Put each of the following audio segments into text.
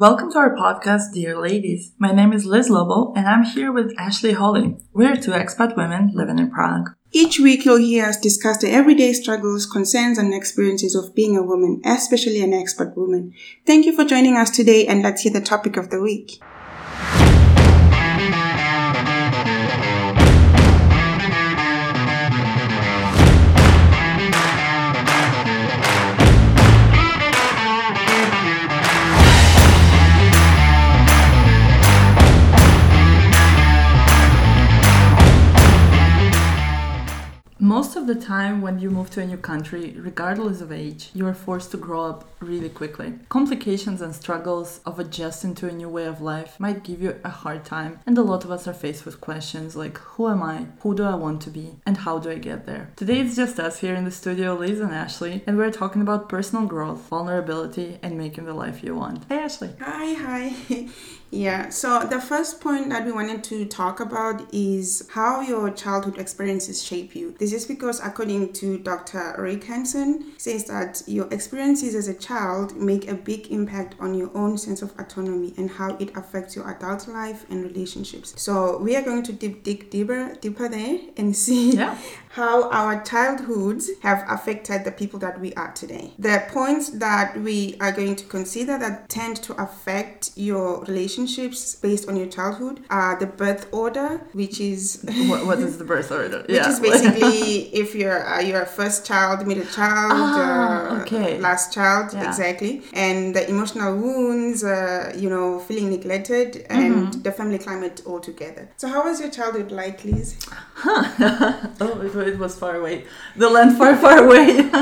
Welcome to our podcast, Dear Ladies. My name is Liz Lobo, and I'm here with Ashley Holly. We're two expat women living in Prague. Each week, you'll hear us discuss the everyday struggles, concerns, and experiences of being a woman, especially an expat woman. Thank you for joining us today, and let's hear the topic of the week. Most of the time, when you move to a new country, regardless of age, you are forced to grow up really quickly. Complications and struggles of adjusting to a new way of life might give you a hard time, and a lot of us are faced with questions like Who am I? Who do I want to be? And how do I get there? Today, it's just us here in the studio, Liz and Ashley, and we're talking about personal growth, vulnerability, and making the life you want. Hey, Ashley. Hi, hi. Yeah, so the first point that we wanted to talk about is how your childhood experiences shape you. This is because, according to Dr. Rick Hanson, says that your experiences as a child make a big impact on your own sense of autonomy and how it affects your adult life and relationships. So we are going to deep, dig deeper, deeper there and see Yeah. How our childhoods have affected the people that we are today. The points that we are going to consider that tend to affect your relationships based on your childhood are the birth order, which is What, what is the birth order? which is basically if you're uh, you're first child, middle child, Ah, uh, okay. last child, Yeah. exactly, and the emotional wounds, uh, you know, feeling neglected, and Mm-hmm. the family climate altogether. So, how was your childhood like, Liz? oh, it, it was far away. The land far, far away.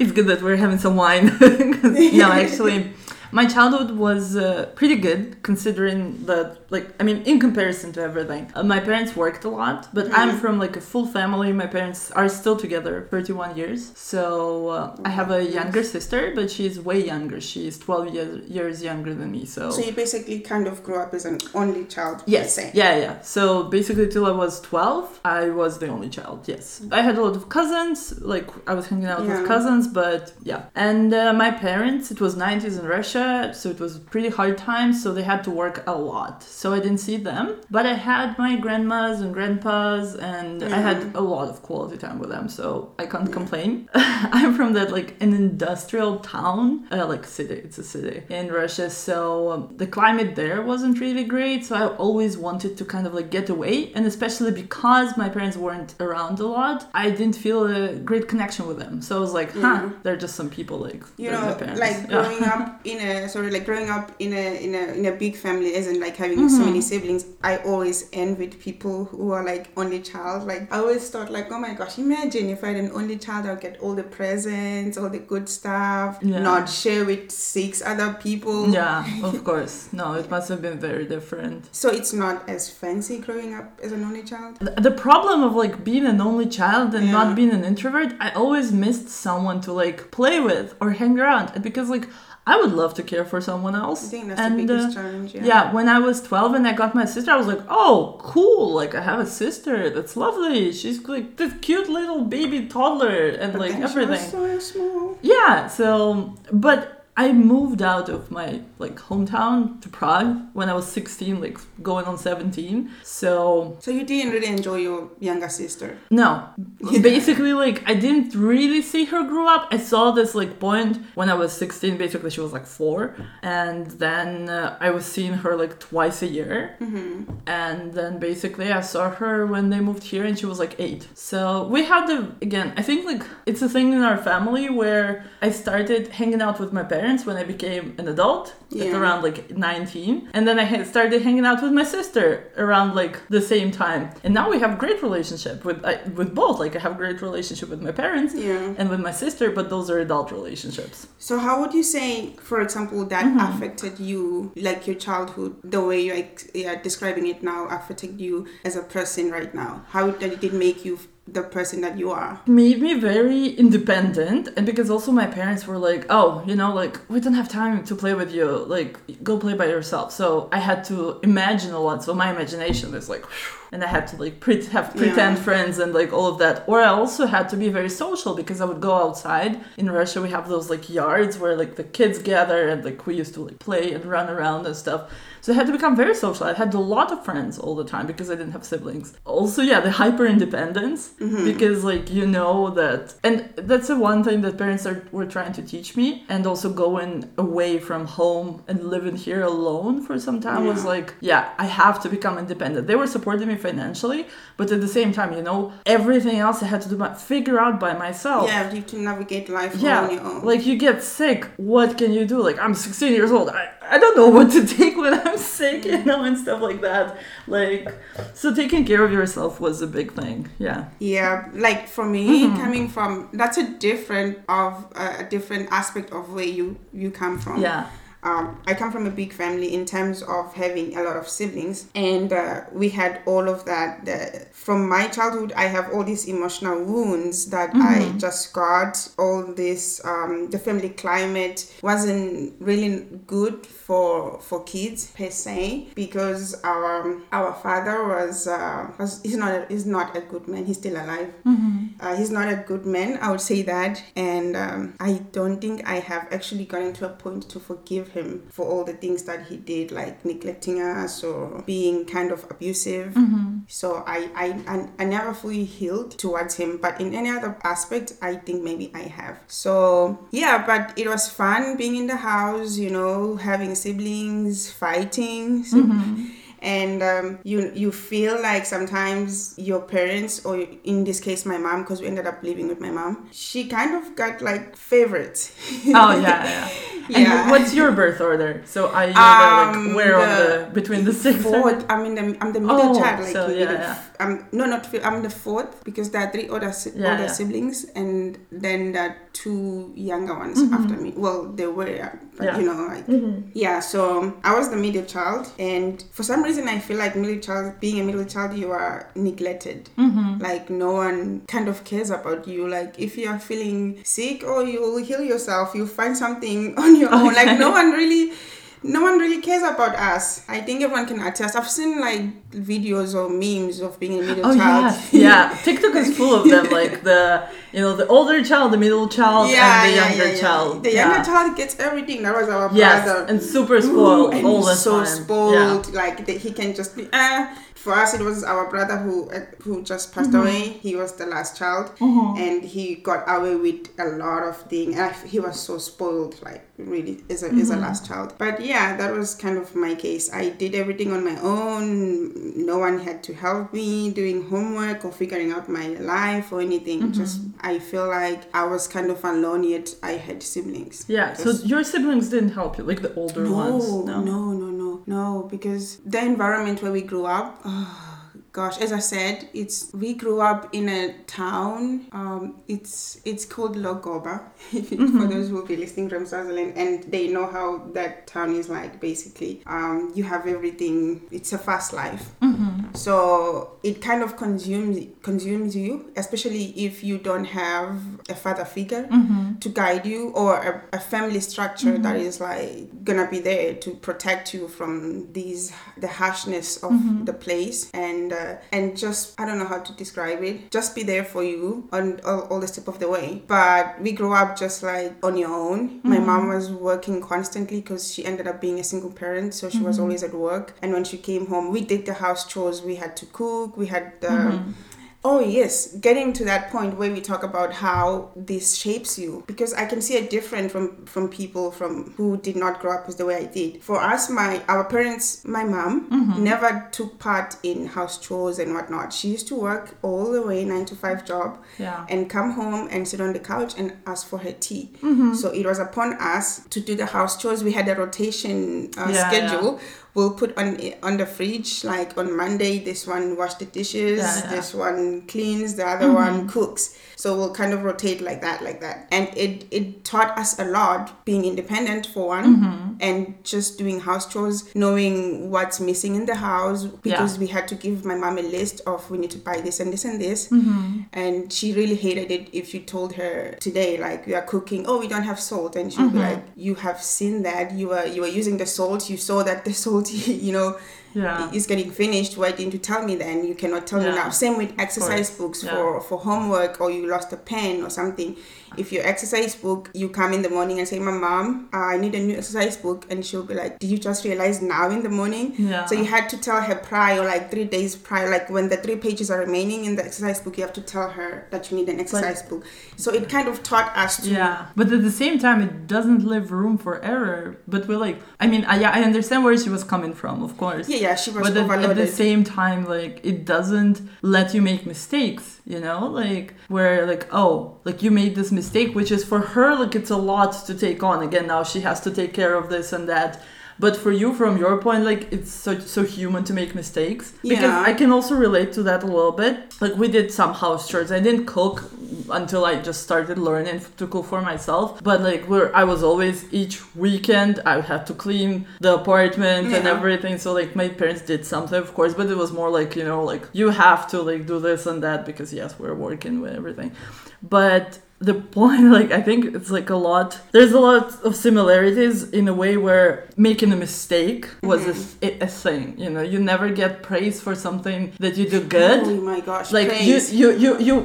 it's good that we're having some wine. no, actually, my childhood was uh, pretty good considering that, like, I mean, in comparison to everything. Uh, my parents worked a lot, but I'm from like a full family. My parents are still together 31 years. So uh, I have a younger sister, but she's way younger. She's 12 years, years younger than me. So. So you basically kind of grew up as an only child. Yes. Yeah, yeah. So basically, till I was 12, I was the only child. Yes. I had a lot of cousins. Like, I was hanging out Yeah. with cousins, but yeah. And uh, my parents, it was 90s in Russia, so it was pretty hard times. So they had to work a lot. So I didn't see them. But I had my grandmas and grandpas, and I had a lot of quality time with them. So I can't complain. I'm from that, like, an industrial town, uh, like, city. It's a city in Russia. So um, the climate there wasn't really great. So I always wanted to kind of like get away. And especially because my parents weren't around a lot, I didn't feel a great connection with them. So I was like, huh, they're just some people like, You know, like Yeah. growing up in a sorry, like growing up in a in a in a big family, isn't like having so Mm-hmm. many siblings. I always envied people who are like only child. Like I always thought, like, oh my gosh, imagine if I had an only child, I'll get all the presents, all the good stuff, Yeah. not share with six other people. Yeah, of course. No, it must have been very different. So it's not as fancy growing up as an only child. The the problem of like being an only child and Yeah. not being an introvert, I always missed someone to like play with or hang around. And because like I would love to care for someone else. I think that's and, the biggest uh, challenge. Yeah. yeah. when I was 12 and I got my sister, I was like, oh, cool. Like, I have a sister. That's lovely. She's like this cute little baby toddler and But like then she was everything. so small. Yeah, so, but I moved out of my like hometown to Prague when I was 16, like going on 17. So, So you didn't really enjoy your younger sister. no, basically, like, I didn't really see her grow up. I saw this like point when I was 16, basically, she was like four. And then uh, I was seeing her like twice a year. And then basically, I saw her when they moved here and she was like eight. So we had the, again, I think like it's a thing in our family where I started hanging out with my parents when I became an adult at Yeah. around like 19 and then i had started hanging out with my sister around like the same time and now we have great relationship with I, with both like i have great relationship with my parents Yeah. and with my sister but those are adult relationships So how would you say, for example, that Mm-hmm. affected you, like your childhood, the way you're yeah, describing it now, affected you as a person right now? How did it make you the person that you are? made me very independent and because also my parents were like oh you know like we don't have time to play with you. Like go play by yourself. So i had to imagine a lot. So my imagination was like and i had to like pre- have pretend Yeah. friends and like all of that. Or i also had to be very social because i would go outside. In russia we have those like yards where like the kids gather and like we used to like play and run around and stuff so I had to become very social. I had a lot of friends all the time because I didn't have siblings. Also, yeah, the hyper independence mm-hmm. because like you know that, and that's the one thing that parents are were trying to teach me. And also going away from home and living here alone for some time was like, yeah, I have to become independent. They were supporting me financially, but at the same time, you know, everything else I had to do, my, figure out by myself. Yeah, you have to navigate life Yeah, on your own. like you get sick. What can you do? Like I'm 16 years old. I, I don't know what to take when I'm sick, you know, and stuff like that. Like so, taking care of yourself was a big thing. Yeah. Yeah, like for me, Mm-hmm. coming from that's a different of uh, a different aspect of where you you come from. Yeah. Um, I come from a big family in terms of having a lot of siblings, and uh, we had all of that. The, from my childhood, I have all these emotional wounds that I just got. All this, um, the family climate wasn't really good for for kids per se because our our father was uh, was he's not a, he's not a good man. He's still alive. Uh, he's not a good man. I would say that, and um, I don't think I have actually gotten to a point to forgive him for all the things that he did, like neglecting us or being kind of abusive. Mm-hmm. So I, I, I, I never fully healed towards him, but in any other aspect, I think maybe I have. So yeah, but it was fun being in the house, you know, having siblings, fighting. Mm-hmm. And um, you you feel like sometimes your parents or in this case my mom because we ended up living with my mom she kind of got like favorites Oh yeah, yeah. And Yeah. what's your birth order? So are you Um, like where on the the between the six? fourth i'm in the i'm the middle Oh, child like so yeah, yeah. i'm no not i'm the fourth because there are three other, si- Yeah, older yeah. siblings and then there are two younger ones after me well they were but Mm-hmm. You know like yeah so i was the middle child and for some reason i feel like middle child being a middle child you are neglected. Mm-hmm. like no one kind of cares about you. Like if you are feeling sick or you'll heal yourself you find something on your own. Like no one really no one really cares about us i think everyone can attest i've seen like videos or memes of being a middle Oh child yeah, yeah. TikTok is full of them, like the you know the older child, the middle child, and the younger child. The yeah. younger child gets everything. That was our Yes, brother. and super spoiled and all the so time. spoiled. Like that he can just be. Uh, for us, it was our brother who uh, who just passed Mm-hmm. away. He was the last child, and he got away with a lot of things. And I, he was so spoiled, like really, as a Mm-hmm. as a last child. But yeah, that was kind of my case. I did everything on my own. No one had to help me doing homework or figuring out my life or anything. Mm-hmm. Just I feel like I was kind of alone, yet I had siblings. Yeah, so your siblings didn't help you, like the older no, ones. no, no, no, no, because the environment where we grew up, oh, gosh, as I said, it's we grew up in a town. Um, it's it's called Logoba. For those who will be listening from Swaziland and they know how that town is like. Basically, um, you have everything. It's a fast life. Mm-hmm. So it kind of consumes consumes you, especially if you don't have a father figure mm-hmm. to guide you or a, a family structure that mm-hmm. is like gonna be there to protect you from these the harshness of the place and uh, and just I don't know how to describe it. Just be there for you on all, all the step of the way. But we grew up just like on your own. My mom was working constantly because she ended up being a single parent, so she was always at work. And when she came home, we did the house chores. We had to cook. We had the Oh yes, getting to that point where we talk about how this shapes you because I can see it different from from people from who did not grow up as the way I did. For us, my our parents, my mom never took part in house chores and whatnot. She used to work all the way nine to five job Yeah. and come home and sit on the couch and ask for her tea. Mm-hmm. So it was upon us to do the house chores. We had a rotation uh, Yeah, schedule we'll put on on the fridge like on Monday this one wash the dishes, Yeah, yeah. this one cleans, the other mm-hmm. one cooks. So we'll kind of rotate like that, like that. And it it taught us a lot being independent for one mm-hmm. and just doing house chores, knowing what's missing in the house because we had to give my mom a list of we need to buy this and this and this. Mm-hmm. And she really hated it if you told her today like we are cooking, oh we don't have salt. And she would be like, You have seen that, you were you were using the salt, you saw that the salt you know Yeah. is getting finished why didn't you tell me then? You cannot tell me now. Same with exercise books Yeah. for for homework or you lost a pen or something if your exercise book you come in the morning and say my mom uh, i need a new exercise book and she'll be like did you just realize now in the morning Yeah. so you had to tell her prior like three days prior like when the three pages are remaining in the exercise book you have to tell her that you need an exercise book so it kind of taught us to Yeah, but at the same time, it doesn't leave room for error. But we're like, I mean, I, yeah, I understand where she was coming from, of course. yeah yeah she was But at, at the same time, like, it doesn't let you make mistakes, you know? Like, where, like, oh, like, you made this mistake, which is for her, like, it's a lot to take on. Again, now she has to take care of this and that. But for you, from your point, like it's so so human to make mistakes. Because Yeah. I can also relate to that a little bit. Like we did some house chores. I didn't cook until I just started learning to cook for myself. But like we're I was always each weekend I had to clean the apartment and everything. So like my parents did something, of course, but it was more like you know like you have to like do this and that because yes we're working with everything. But the point like i think it's like a lot there's a lot of similarities in a way where making a mistake was a, Mm-hmm. a thing you know you never get praise for something that you do good oh my gosh like praise. you, you you you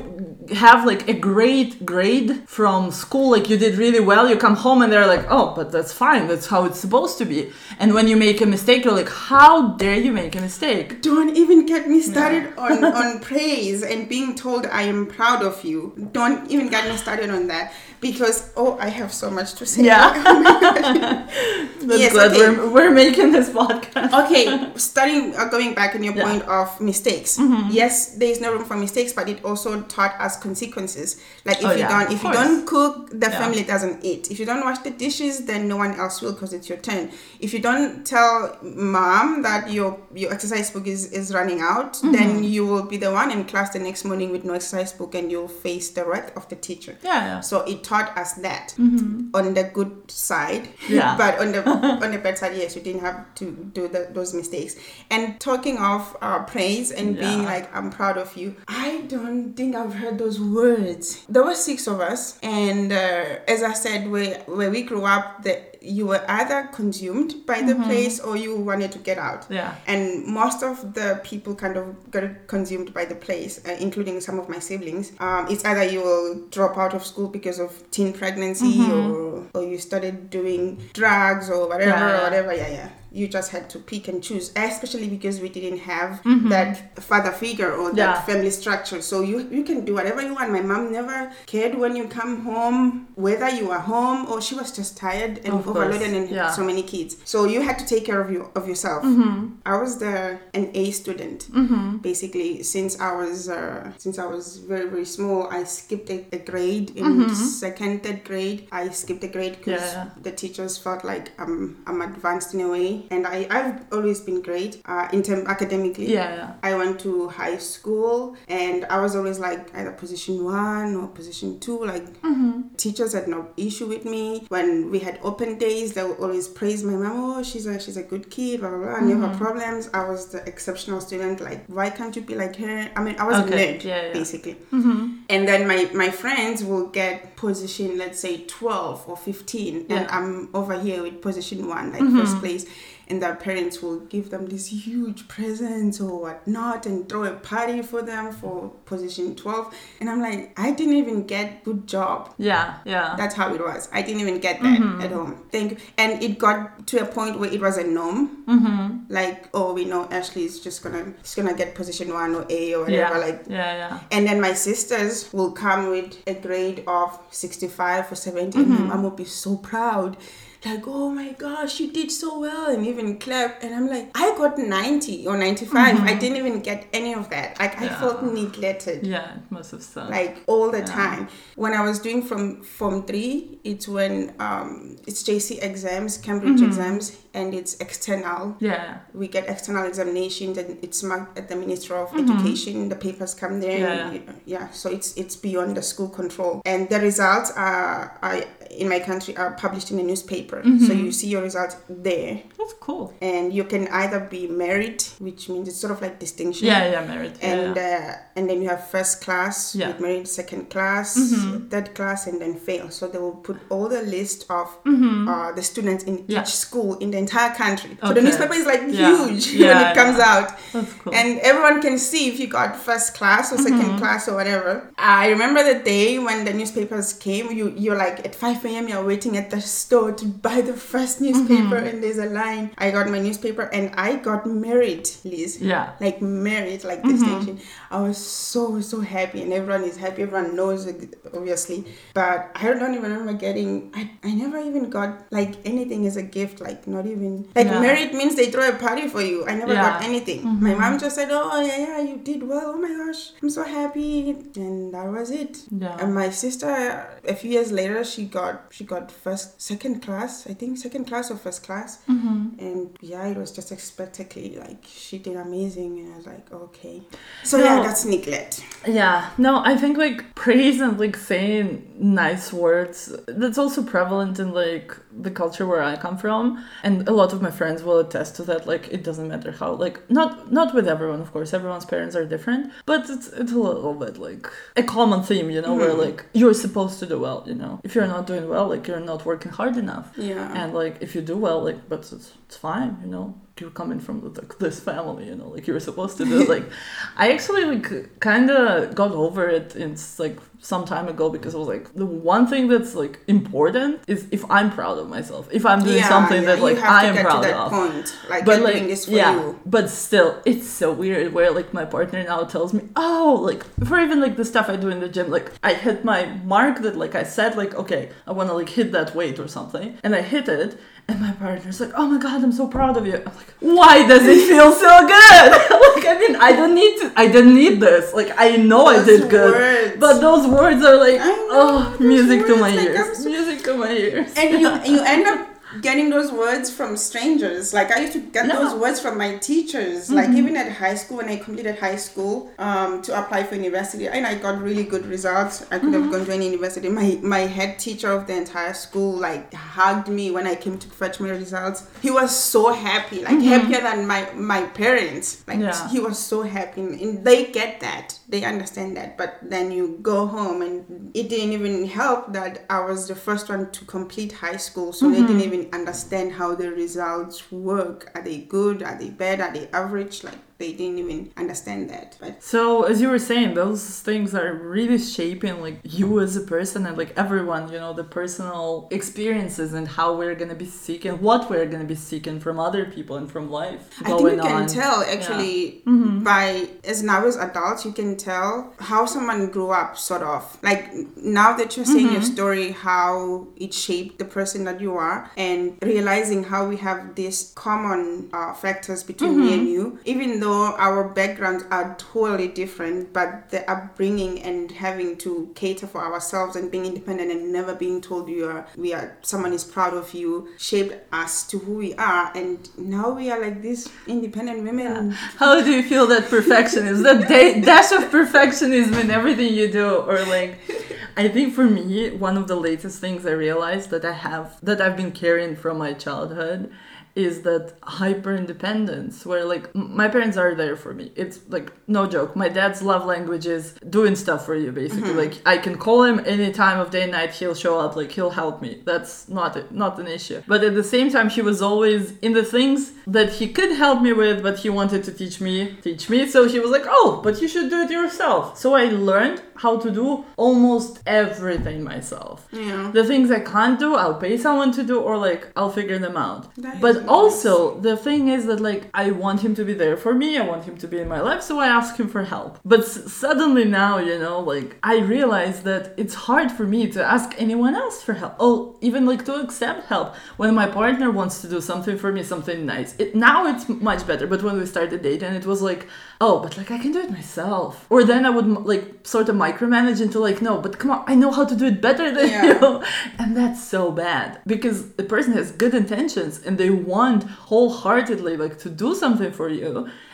have like a great grade from school like you did really well you come home and they're like oh but that's fine that's how it's supposed to be and when you make a mistake you're like how dare you make a mistake Don't even get me started on, on praise and being told I am proud of you. Don't even get me started on that because oh, I have so much to say. Yeah. that's Yes, glad okay. we're, we're making this podcast okay, starting uh, going back on your Yeah. point of mistakes. Yes, there is no room for mistakes, but it also taught us consequences. Like if Oh, you yeah, don't, if you don't cook, the Yeah. family doesn't eat. If you don't wash the dishes, then no one else will because it's your turn. If you don't tell mom that your your exercise book is is running out, Mm-hmm. then you will be the one in class the next morning with no exercise book, and you'll face the wrath of the teacher. yeah yeah So it taught us that on the good side. Mm-hmm. Yeah. but on the on the bad side, yes, you didn't have to do the, those mistakes. And talking of uh, praise and being like, I'm proud of you. I don't think I've heard those words. There were six of us, and uh, as I said, where where we grew up, that you were either consumed by the place or you wanted to get out. yeah And most of the people kind of got consumed by the place, uh, including some of my siblings. Um, it's either you will drop out of school because of teen pregnancy, or or you started doing drugs or whatever, Yeah, or whatever. Yeah, yeah. You just had to pick and choose, especially because we didn't have that father figure or that Yeah. family structure. So you you can do whatever you want. My mom never cared when you come home, whether you are home or she was just tired and Of course, overloaded and yeah. so many kids. So you had to take care of you of yourself. I was the an A student mm-hmm. basically since I was uh, since I was very very small. I skipped a, a grade in second third grade. I skipped a grade because yeah. the teachers felt like I'm I'm advanced in a way, and I I've always been great uh, in term academically. yeah yeah I went to high school and I was always like either position one or position two. Like teachers had no issue with me. When we had open days, they would always praise my mom. Oh, she's a she's a good kid. Blah blah blah. Never problems. I was the exceptional student. Like why can't you be like her? I mean, I was Okay, a nerd yeah, yeah. basically. And then my my friends will get position, let's say twelve or fifteen, and I'm over here with position one, like Mm-hmm. first place and their parents will give them these huge presents or whatnot and throw a party for them for position 12 and i'm like i didn't even get good job. Yeah yeah. That's how it was. I didn't even get that Mm-hmm. at home. Thank you. And it got to a point where it was a norm. Mm-hmm. like oh we know ashley is just gonna she's gonna get position one or a or yeah. whatever like yeah yeah. And then my sisters will come with a grade of 65 or 70, and Mm-hmm. my mom will be so proud. Like, oh my gosh, you did so well, and even clap. And I'm like, I I got 90 or 95. I didn't even get any of that. Like I Mm-hmm. Felt neglected. Yeah, it must have sucked. Like all the Yeah. time. When I was doing from Form 3, it's when um, it's JC exams, Cambridge Mm-hmm. exams, and it's external. yeah. We get external examinations and it's marked at the Ministry of Education. The papers come there. Mm-hmm. Yeah. and, yeah, so it's it's beyond the school control. And the results are, are in my country are published in a newspaper. Mm-hmm. So you see your results there. That's cool. And you can either be merit, which means it's sort of like distinction. Yeah, yeah, merit. And yeah. uh, and then you have first class Yeah. merit, second class, Mhm. third class, and then fail. So they will put all the list of Mhm. uh, the students in Yeah. each school in the entire country. So Okay. the newspaper is like Yeah. huge when it comes out, That's cool. and everyone can see if you got first class or 2nd Mm-hmm. class or whatever. I remember the day when the newspapers came. You you're like at five a.m. You're waiting at the store to buy the first newspaper, Mm-hmm. and there's a line. I got my newspaper, and I got merit, Liz yeah. like merit, like Mm-hmm. distinction. I was so so happy, and everyone is happy. Everyone knows obviously, but I don't even remember getting. I, I never even got like anything as a gift. Like not even like Yeah. merit means they throw a party for you. I never got Yeah. Mm-hmm. anything. My mom just said, "Oh yeah yeah, you did well. Oh my gosh, I'm so happy," and that was it. Yeah. And my sister, a few years later, she got she got first, second class, I think second class or first class, Mm-hmm. and yeah, it was just expectedly like she did amazing, and I was like, okay. So yeah, that's neglect. Yeah, no, I think like praise and like saying nice words that's also prevalent in like the culture where I come from, and a lot of my friends will attest to that. Like it doesn't matter how like not not with everyone, of course, everyone's parents are different, but it's it's a little bit like a common theme, you know, where Mhm. like you're supposed to do well, you know. If you're not doing well, like you're not working hard enough, Yeah. and like if you do well, like but it's, it's fine, you know. You're coming from like this family, you know, like you were supposed to do. like, I actually like kind of got over it in s- like some time ago because I was like, the one thing that's like important is if I'm proud of myself, if I'm doing yeah, something yeah, that like I to am get proud to that of. point. Like But like, doing this for yeah, you. but still, it's so weird where like my partner now tells me, oh, like for even like the stuff I do in the gym, like I hit my mark that like I said, like okay, I want to like hit that weight or something, and I hit it, and my partner's like, oh my god, I'm so proud of you. I'm like, why does it feel so good? like I mean, I don't need to, I didn't need this. Like I know I did good, words. but those words are like, know, oh, music to my ears, so- music to my ears. and you you end up getting those words from strangers. Like I used to get Yeah. those words from my teachers. Mm-hmm. Like even at high school, when I completed high school, um, to apply for university, and I got really good results. I could have mm-hmm. gone to any university. My my head teacher of the entire school like hugged me when I came to fetch my results. He was so happy, like mm-hmm. happier than my my parents. Like Yeah. he was so happy, and they get that. They understand that. But then you go home, and it didn't even help that I was the first one to complete high school, so they didn't mm-hmm. even understand how the results work. Are they good? Are they bad? Are they average? Like they didn't even understand that. But So as you were saying, those things are really shaping like you as a person and like everyone, you know, the personal experiences and how we're gonna be seeking what we're gonna be seeking from other people and from life. I think you can on. tell actually Mm-hmm. by as now as adults you can tell how someone grew up sort of like now that you're saying your Mm-hmm. story how it shaped the person that you are and realizing how we have these common uh, factors between me Mm-hmm. and you even though our backgrounds are totally different but the upbringing and having to cater for ourselves and being independent and never being told you are we are someone is proud of you shaped us to who we are. And now we are like these independent women. How do you feel that perfectionism, that da- dash of perfectionism in everything you do, or like, I think for me, one of the latest things I realized that I have, that I've been carrying from my childhood, is that hyper independence where like my parents are there for me. It's like no joke. My dad's love language is doing stuff for you basically. Mm-hmm. Like i can call him any time of day and night. He'll show up. Like he'll help me. That's not a, not an issue. But at the same time he was always in the things that he could help me with but he wanted to teach me teach me. So he was like oh but you should do it yourself. So i learned how to do almost everything myself. Yeah. The things I can't do, I'll pay someone to do, or like I'll figure them out. That but nice. also, the thing is that like I want him to be there for me, I want him to be in my life, so I ask him for help. But s- suddenly now, you know, like I realize that it's hard for me to ask anyone else for help. Oh, even like to accept help when my partner wants to do something for me, something nice. It now it's much better, but when we started dating, it was like, oh, but like I can do it myself. Or then I would like sort of micromanage into like, no, but come on, I know how to do it better than Yeah. you. And that's so bad because the person has good intentions and they want wholeheartedly like to do something for you.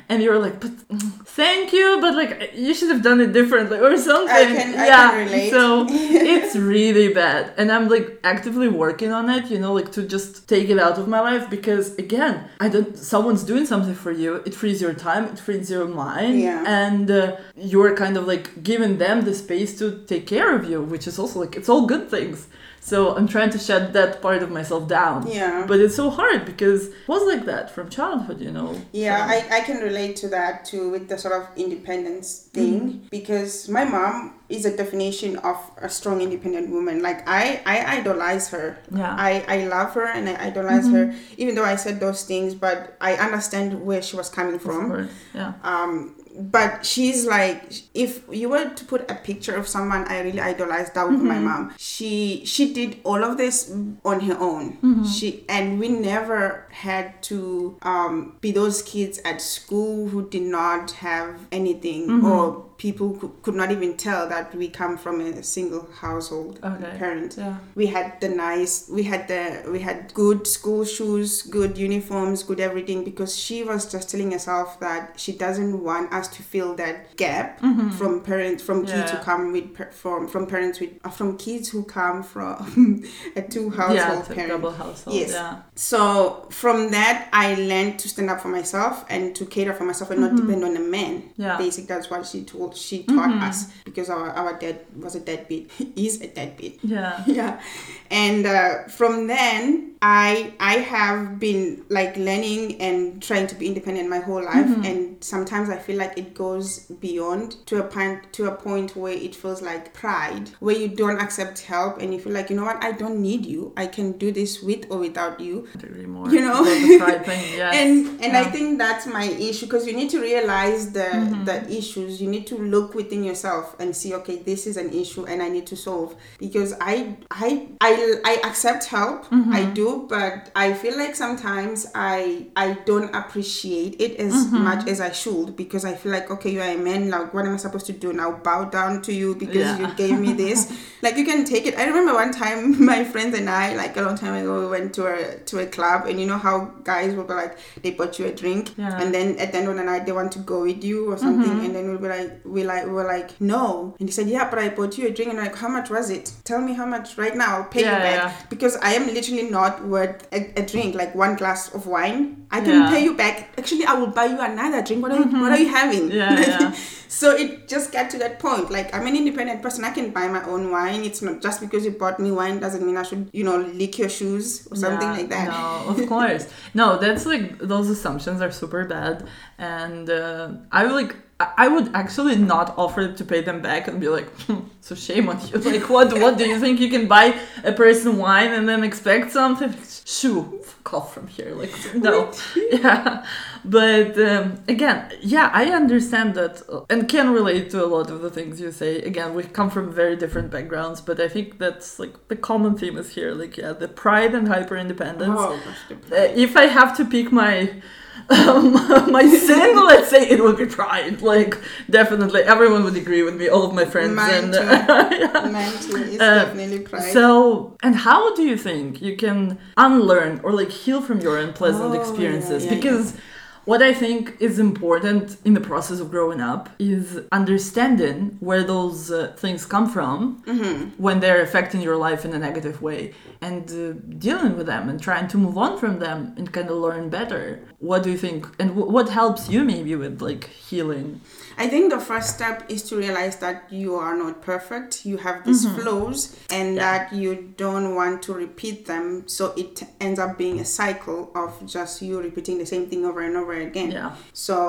And you're like, but mm, thank you, but like you should have done it differently or something. I can- I yeah. can relate. So it's really bad. And I'm like actively working on it, you know, like to just take it out of my life because again, I don't someone's doing something for you, it frees your time, it frees your mind Yeah. and uh, you're kind of like giving them the space to take care of you, which is also like it's all good things. So I'm trying to shut that part of myself down. Yeah. But it's so hard because it was like that from childhood, you know. Yeah, So- I, I can relate to that too with the sort of independence thing Mm-hmm. because my mom is a definition of a strong independent woman. Like I, I idolize her. Yeah. I, I love her and I idolize her even though I said those things but I understand where she was coming from. Yeah. Um but she's like if you were to put a picture of someone I really idolize that would be my mm-hmm. mom. She she did all of this on her own. Mm-hmm. She and we never had to um, be those kids at school who did not have anything mm-hmm. or people could, could not even tell that we come from a single household Okay. parent Yeah. we had the nice we had the we had good school shoes good uniforms good everything because she was just telling herself that she doesn't want us to fill that gap from parents from kids who come with from from parents with uh, from kids who come from a two yeah, household a parent double household. Yes. Yeah. so from that i learned to stand up for myself and to cater for myself and not depend on a man Mm-hmm. Yeah. Mm-hmm. basic that's what she told she taught mm-hmm. us because our our dad was a deadbeat. He is a deadbeat. Yeah. yeah and uh, from then i i have been like learning and trying to be independent my whole life Mm-hmm. and sometimes i feel like it goes beyond to a point to a point where it feels like pride where you don't accept help and you feel like you know what i don't need you i can do this with or without you. You know? about the pride thing. Yes. and and I think that's my issue because you need to realize the Mm-hmm. the issues. You need to look within yourself and see, okay, this is an issue and I need to solve. Because I I I, I accept help, Mm-hmm. I do, but I feel like sometimes I I don't appreciate it as Mm-hmm. much as I should because I feel like okay, you are a man. Like, what am I supposed to do now? Bow down to you because Yeah. you gave me this. like you can take it. I remember one time my friends and I, like a long time ago, we went to a to a club and you know how guys will be like they bought you a drink Yeah. and then at the end of the night they want to go with you or something Mm-hmm. and then we'll be like we like we were like no and he said yeah but I bought you a drink and I'm like how much was it tell me how much right now I'll pay Yeah, back yeah. because I am literally not worth a, a drink like one glass of wine I can Yeah. pay you back actually I will buy you another drink what are you what are you having Mm-hmm. Yeah, yeah. so it just got to that point like I'm an independent person I can buy my own wine it's not just because you bought me wine doesn't mean I should you know lick your shoes or something like that No, of course. No, that's like those assumptions are super bad, and uh, I like I would actually not offer to pay them back and be like, hmm, so shame on you. Like, what what do you think you can buy a person wine and then expect something? Shoo, fuck off from here. Like, no, yeah. But um, again, yeah, I understand that uh, and can relate to a lot of the things you say. Again, we come from very different backgrounds, but I think that's like the common theme is here. Like, yeah, the pride and hyper independence. oh Uh, if I have to pick my um, my sin, let's say it would be pride. Like definitely, everyone would agree with me. All of my friends Mine and too. yeah. Mine too. It's Uh, definitely pride. So, and how do you think you can unlearn or like heal from your unpleasant Oh, experiences? yeah, yeah, because what I think is important in the process of growing up is understanding where those uh, things come from Mm-hmm. when they're affecting your life in a negative way and uh, dealing with them and trying to move on from them and kind of learn better. What do you think? And w- what helps you maybe with like healing? I think the first step is to realize that you are not perfect. You have these flaws and Yeah. that you don't want to repeat them. So it ends up being a cycle of just you repeating the same thing over and over again. Yeah. So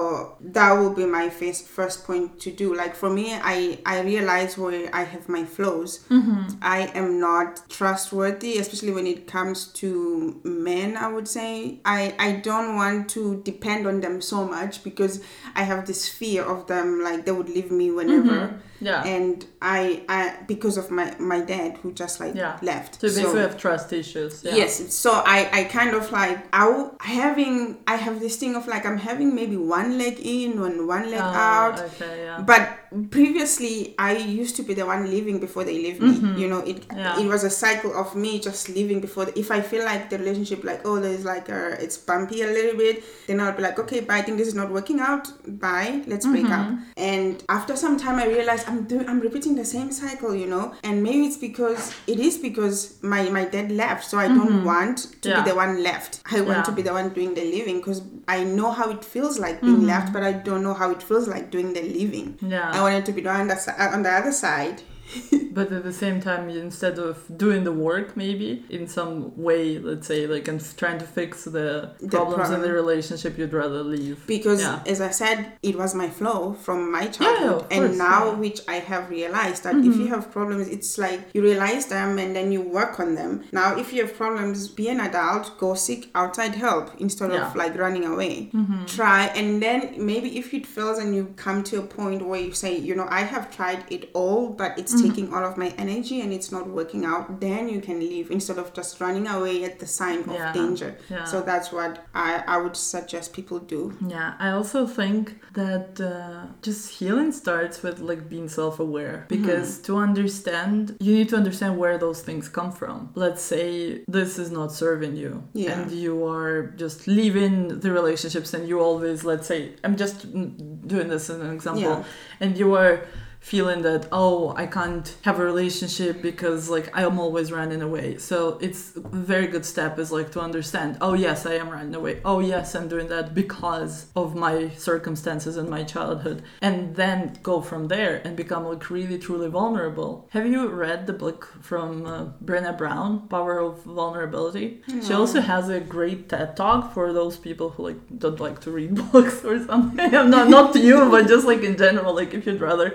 that will be my first first point to do. Like for me, I I realize where I have my flaws. Mm-hmm. I am not trustworthy, especially when it comes to men. I would say I I don't want to depend on them so much because I have this fear of them, like they would leave me whenever. Yeah. And I, I because of my my dad who just like Yeah. left. So basically, have trust issues. Yeah. Yes, so I, I kind of like I having I have this thing of like I'm having maybe one leg in and one leg Ah, out, Okay. Yeah. but previously I used to be the one leaving before they leave me. You know, it Mm-hmm. Yeah. it was a cycle of me just leaving before. The, if I feel like the relationship like oh there's like a it's bumpy a little bit, then I'll be like okay, but I think this is not working out. Bye, let's break up. Mm-hmm. And after some time, I realized I'm doing I'm repeating the same cycle. You know, and maybe it's because it is because my my dad left, so I don't want to Mm-hmm. Yeah. be the one left. I want to be the one doing the leaving because I know how it feels like being left, but I don't know how it feels like doing the living. Mm-hmm. Yeah. I wanted to be on the on the other side. But at the same time, instead of doing the work, maybe in some way, let's say, like, and trying to fix the, The problems in the relationship, you'd rather leave. Because Yeah. as I said, it was my flow from my childhood, of and course, now yeah. Mm-hmm. which I have realized that if you have problems, it's like you realize them and then you work on them. Now, if you have problems, be an adult, go seek outside help instead Yeah. of like running away. Mm-hmm. Try, and then maybe if it fails and you come to a point where you say, you know, I have tried it all, but it's Mm-hmm. taking all of my energy and it's not working out, then you can leave instead of just running away at the sign of Yeah. danger. Yeah. So that's what I, I would suggest people do. Yeah, I also think that uh, just healing starts with like being self-aware because to understand, you need to understand where those things come from. Let's say this is not serving you, Yeah. and you are just leaving the relationships, and you always, let's say, I'm just mm, doing this as an example, and you are feeling that oh i can't have a relationship because like i'm always running away. So it's a very good step is like to understand oh yes i am running away. Oh yes i'm doing that because of my circumstances in my childhood. And then go from there and become like really truly vulnerable. Have you read the book from uh, Brené brown power of vulnerability? She also has a great ted talk for those people who like don't like to read books or something. Not not to you but just like in general like if you'd rather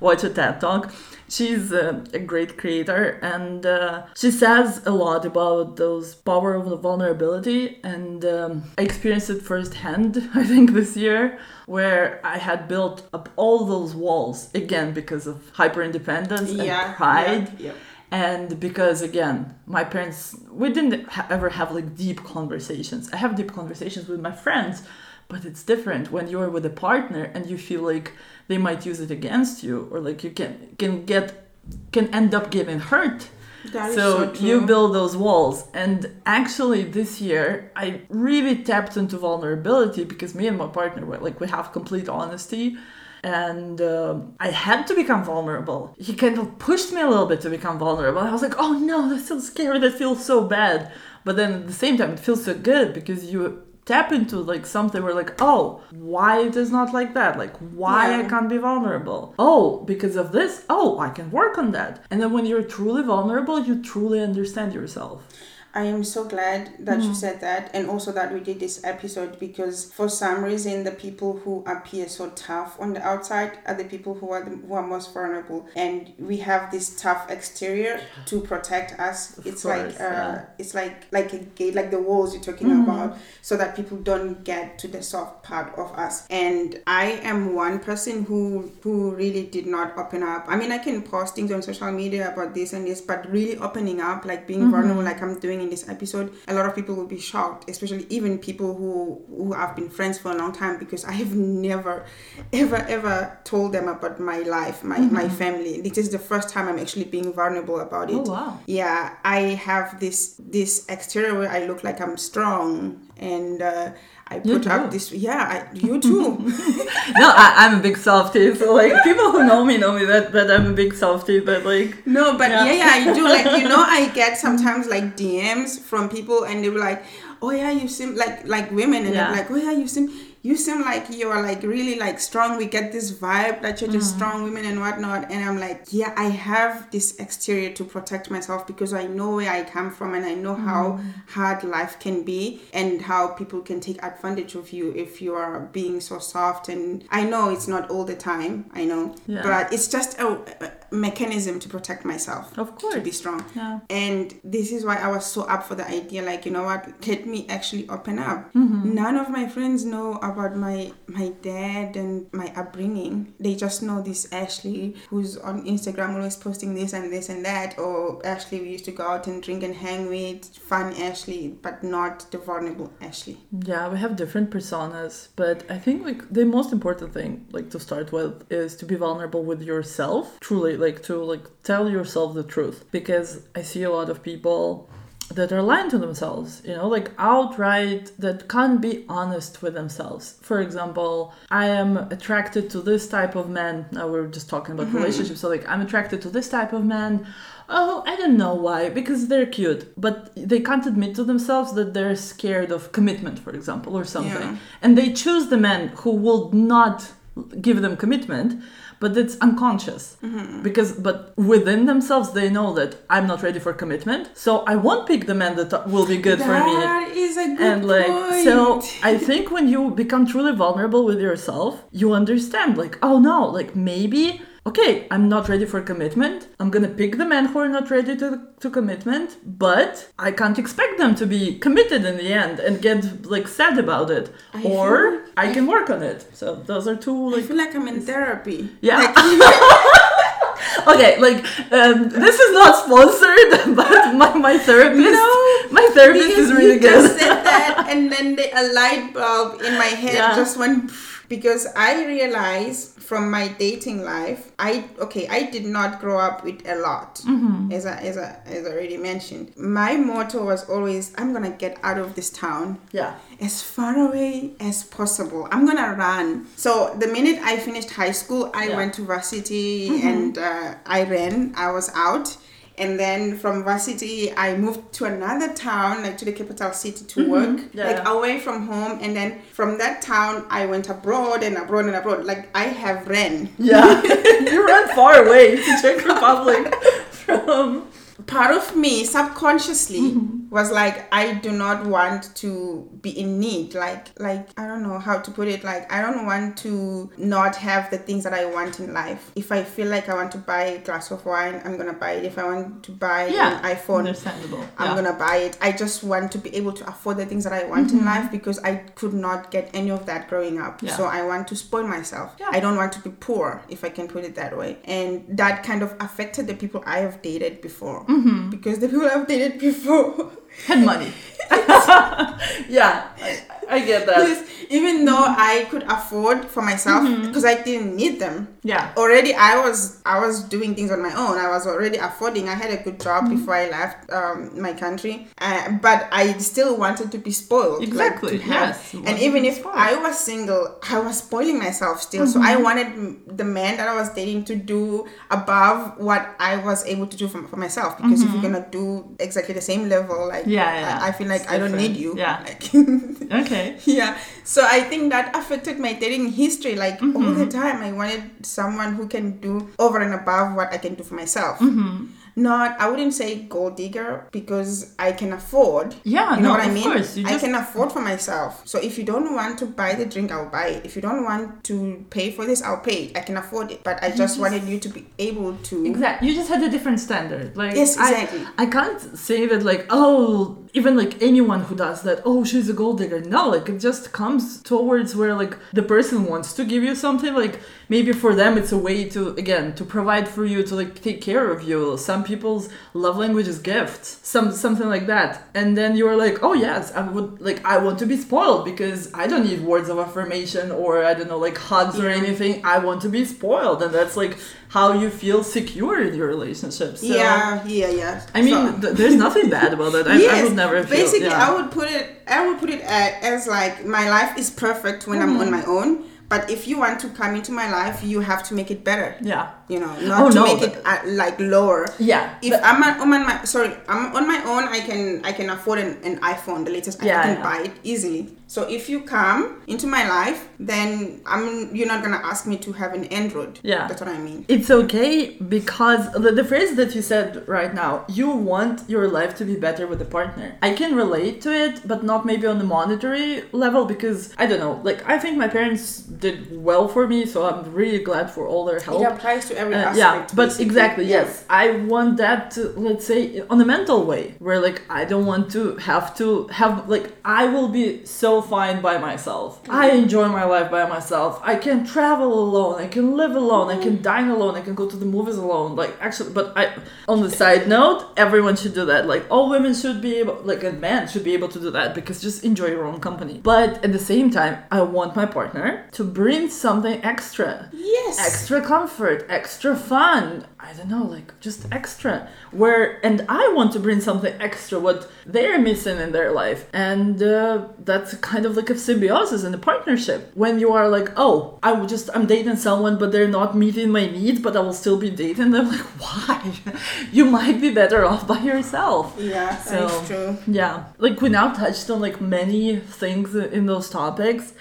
watch a TED talk. She's uh, a great creator and uh, she says a lot about those power of the vulnerability and um, I experienced it firsthand I think this year where I had built up all those walls again because of hyper independence and pride Yeah, yeah. and because again my parents we didn't ha- ever have like deep conversations i have deep conversations with my friends but it's different when you're with a partner and you feel like they might use it against you or like you can can get can end up getting hurt. That is so, so you build those walls. And actually this year i really tapped into vulnerability because me and my partner were like we have complete honesty. And um, i had to become vulnerable. He kind of pushed me a little bit to become vulnerable. I was like oh no that's so scary. That feels so bad. But then at the same time it feels so good because you tap into like something where like oh why it is not like that? Like why i can't be vulnerable? Oh because of this? Oh i can work on that. And then when you're truly vulnerable you truly understand yourself I am so glad that Mm. you said that, and also that we did this episode because for some reason the people who appear so tough on the outside are the people who are the, who are most vulnerable, and we have this tough exterior to protect us. Of it's course, like uh, yeah. it's like like a gate, like the walls you're talking Mhm. about, so that people don't get to the soft part of us. And I am one person who who really did not open up. I mean, I can post things on social media about this and this, but really opening up, like being Mm-hmm. vulnerable, like I'm doing in this episode, a lot of people will be shocked, especially even people who who have been friends for a long time, because I have never, ever, ever told them about my life, my my Mm-hmm. family. This is the first time I'm actually being vulnerable about it. oh wow Yeah, I have this this exterior where I look like I'm strong and. Uh, I You put do. up this, yeah, I, you too. no I, i'm a big softie so like people who know me know me that that i'm a big softie but like No, but Yeah. yeah. yeah, I do. Like you know, I get sometimes like DMs from people, and they were like, "Oh yeah, you seem like like women," and Yeah. they're like, "Oh yeah, you seem you seem like you're like really like strong. We get this vibe that you're just strong women and whatnot. And I'm like, yeah, I have this exterior to protect myself because I know where I come from and I know how hard life can be and how people can take advantage of you if you are being so soft. And I know it's not all the time, I know, Yeah. but it's just a, a mechanism to protect myself. Of course. To be strong. Yeah. And this is why I was so up for the idea. Like, you know what? Let me actually open up. Mm-hmm. None of my friends know about my my dad and my upbringing. They just know this Ashley who's on Instagram always posting this and this and that. Or Ashley we used to go out and drink and hang with. Fun Ashley, but not the vulnerable Ashley. Yeah, we have different personas, but I think like the most important thing like to start with is to be vulnerable with yourself. Truly, like to like tell yourself the truth because I see a lot of people that are lying to themselves, you know, like outright that can't be honest with themselves. For example, I am attracted to this type of man. Now we're just talking about mm-hmm. relationships. So like I'm attracted to this type of man. Oh, I don't know why, because they're cute, but they can't admit to themselves that they're scared of commitment, for example, or something. Yeah. And they choose the man who will not give them commitment, but it's unconscious. Mm-hmm. Because, but within themselves, they know that I'm not ready for commitment, so I won't pick the man that will be good for me That is a good and like point. so i think when you become truly vulnerable with yourself you understand like oh no like maybe okay i'm not ready for commitment. I'm gonna pick the men who are not ready to, to commitment but i can't expect them to be committed in the end and get like sad about it. I or feel- i can work on it. So those are two I feel like I'm in therapy. yeah. Like, okay like um, this is not sponsored but my, my therapist No, my therapist is really you good. just said that, and then the, a light bulb in my head Yeah. just went because I realized from my dating life, I okay, I did not grow up with a lot, Mm-hmm. as I as I as I already mentioned. My motto was always, I'm gonna get out of this town yeah as far away as possible. I'm gonna run. So the minute I finished high school, I Yeah. went to varsity and uh, I ran. I was out. And then from varsity, I moved to another town, like to the capital city to mm-hmm. work, Yeah. like away from home. And then from that town, I went abroad and abroad and abroad. Like I have ran. Yeah, you ran far away to Czech Republic from. Part of me subconsciously Mm-hmm. was like i do not want to be in need like like i don't know how to put it like i don't want to not have the things that i want in life if i feel like i want to buy a glass of wine i'm gonna buy it if i want to buy Yeah, an iphone understandable. I'm yeah. gonna buy it. I just want to be able to afford the things that I want in life because I could not get any of that growing up. Mm-hmm. Yeah. So I want to spoil myself. I don't want to be poor, if I can put it that way. And that kind of affected the people I have dated before. Mm-hmm. Mm-hmm. Because the people I've dated before, had money. yeah, I, I get that. even though I could afford for myself Mm-hmm. because I didn't need them. Yeah, already i was i was doing things on my own i was already affording i had a good job Mm-hmm. before i left um, my country uh, but i still wanted to be spoiled like, Exactly, have. yes, and even if spoiled. i was single i was spoiling myself still so Mm-hmm. i wanted the man that i was dating to do above what i was able to do for, for myself because if you're gonna do exactly the same level like Mm-hmm. Yeah, yeah, I, I feel like it's i don't need you Yeah. like, okay. yeah so i think that affected my dating history like all Mm-hmm. the time i wanted someone who can do over and above what i can do for myself Mm-hmm. Not i wouldn't say gold digger because i can afford Yeah, you know no, what i of mean course, you i can afford for myself so if you don't want to buy the drink i'll buy it if you don't want to pay for this i'll pay it i can afford it but i just wanted you to be able to Exactly. You just had a different standard. Like Yes, I- exactly. I, can't say that like oh even like anyone who does that oh she's a gold digger. No, like it just comes towards where like the person wants to give you something. Like maybe for them it's a way to again to provide for you to like take care of you. Some people's love language is gifts. Some something like that. And then you're like oh yes I would like I want to be spoiled because I don't need words of affirmation or I don't know like hugs or anything. I want to be spoiled and that's like how you feel secure in your relationship. So, yeah yeah yeah I mean, So- there's nothing bad about that. I, I would never feel. basically yeah. i would put it i would put it as like my life is perfect when i'm Mm-hmm. on my own but if you want to come into my life you have to make it better yeah. you know not Oh, to no, make it uh, like lower Yeah. if but- I'm, on- I'm on my sorry I'm on my own I can I can afford an, an iPhone the latest Yeah, I can yeah. buy it easily So if you come into my life, then I'm you're not gonna ask me to have an Android. Yeah. That's what I mean. It's okay because the, the phrase that you said right now, you want your life to be better with a partner. I can relate to it, but not maybe on the monetary level because I don't know. Like I think my parents did well for me, so I'm really glad for all their help. It applies to every Uh, aspect. yeah, but basically. exactly, Yeah. yes. I want that to, let's say, on a mental way, where like I don't want to have to have, like, I will be so fine by myself. I mm-hmm. enjoy my life by myself. I can travel alone, I can live alone, I can mm-hmm. dine alone, I can go to the movies alone. Like, actually, but I, on the side note, everyone should do that. Like, all women should be able, like, a man should be able to do that because just enjoy your own company. But at the same time, I want my partner to bring something extra Yes. extra comfort, extra fun. I don't know, like just extra. Where and I want to bring something extra what they're missing in their life, and uh, that's kind of like a symbiosis in a partnership. When you are like, oh, I would just I'm dating someone, but they're not meeting my needs, but I will still be dating them. Like, why? you might be better off by yourself. Yeah, So- that's true. Yeah, like we now touched on like many things in those topics.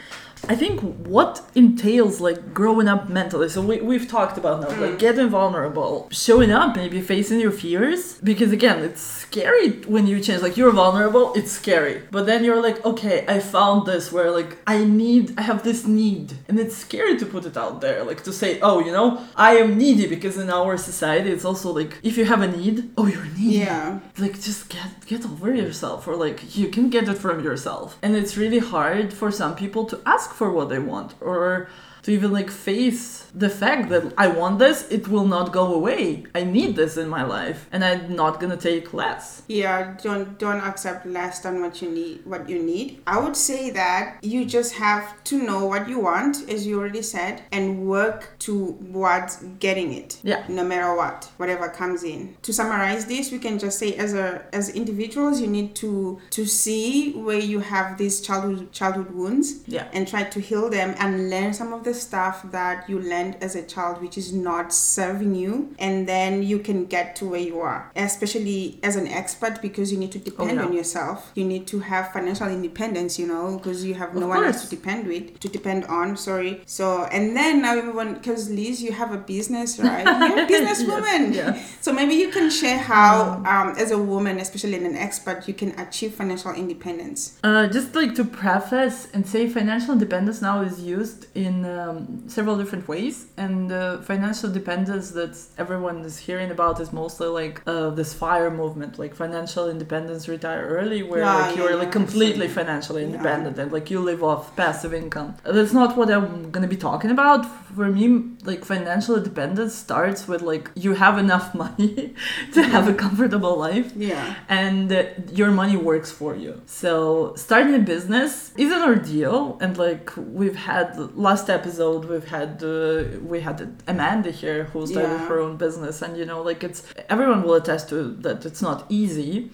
I think what entails like growing up mentally. So we, we've talked about now, like mm. getting vulnerable, showing up, maybe facing your fears. Because again, it's scary when you change. Like you're vulnerable, it's scary. But then you're like, okay, I found this where like I need, I have this need. And it's scary to put it out there. Like to say, oh, you know, I am needy. Because in our society, it's also like if you have a need, oh, you're needy Yeah. like just get get over yourself or like you can get it from yourself and it's really hard for some people to ask for what they want or to even like face the fact that I want this, it will not go away. I need this in my life, and I'm not gonna take less. Yeah, don't don't accept less than what you need what you need. I would say that you just have to know what you want, as you already said, and work towards getting it. Yeah. No matter what, whatever comes in. To summarize this, we can just say as a as individuals you need to to see where you have these childhood childhood wounds Yeah. and try to heal them and learn some of the stuff that you learned as a child which is not serving you and then you can get to where you are. Especially as an expert because you need to depend yeah. on yourself. You need to have financial independence you know because you have no one else to depend with to depend on sorry. So and then now everyone because liz you have a business right? You're a businesswoman. Yes. so maybe you can share how um, as a woman especially an expert you can achieve financial independence. Uh, just like to preface and say, financial independence now is used in um, several different ways, and uh, financial dependence that everyone is hearing about is mostly like uh, this fire movement, like financial independence, retire early, where Yeah, like you're yeah, like completely absolutely. financially Yeah. independent and like you live off passive income. That's not what I'm gonna be talking about. For me, like financial independence starts with like you have enough money to have a comfortable life yeah and uh, your money works for you. So starting a business is an ordeal, and like we've had last episode, we've had uh, we had Amanda here who started Yeah. her own business, and you know like it's everyone will attest to that it's not easy.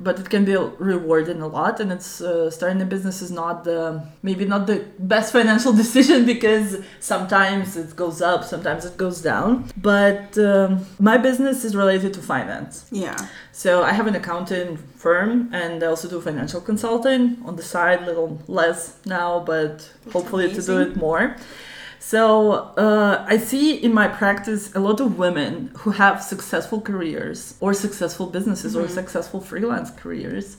But it can be rewarding a lot, and it's uh, starting a business is not the maybe not the best financial decision because sometimes it goes up, sometimes it goes down. But um, my business is related to finance, yeah so I have an accounting firm and I also do financial consulting on the side, a little less now, but hopefully to do it more. So uh, I see in my practice a lot of women who have successful careers or successful businesses or successful freelance careers.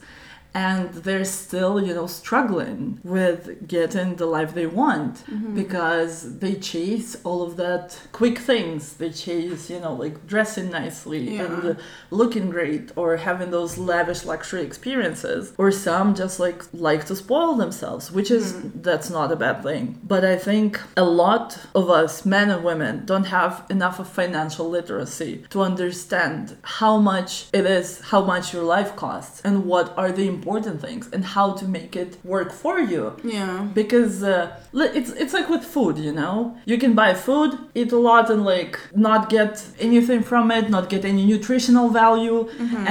And they're still, you know, struggling with getting the life they want mm-hmm. because they chase all of that quick things. They chase, you know, like dressing nicely Yeah. and looking great or having those lavish luxury experiences or some just like like to spoil themselves which is mm-hmm. that's not a bad thing but i think a lot of us men and women don't have enough of financial literacy to understand how much it is how much your life costs and what are the important things and how to make it work for you. Yeah. Because uh, it's it's like with food you know? You can buy food eat a lot and like not get anything from it not get any nutritional value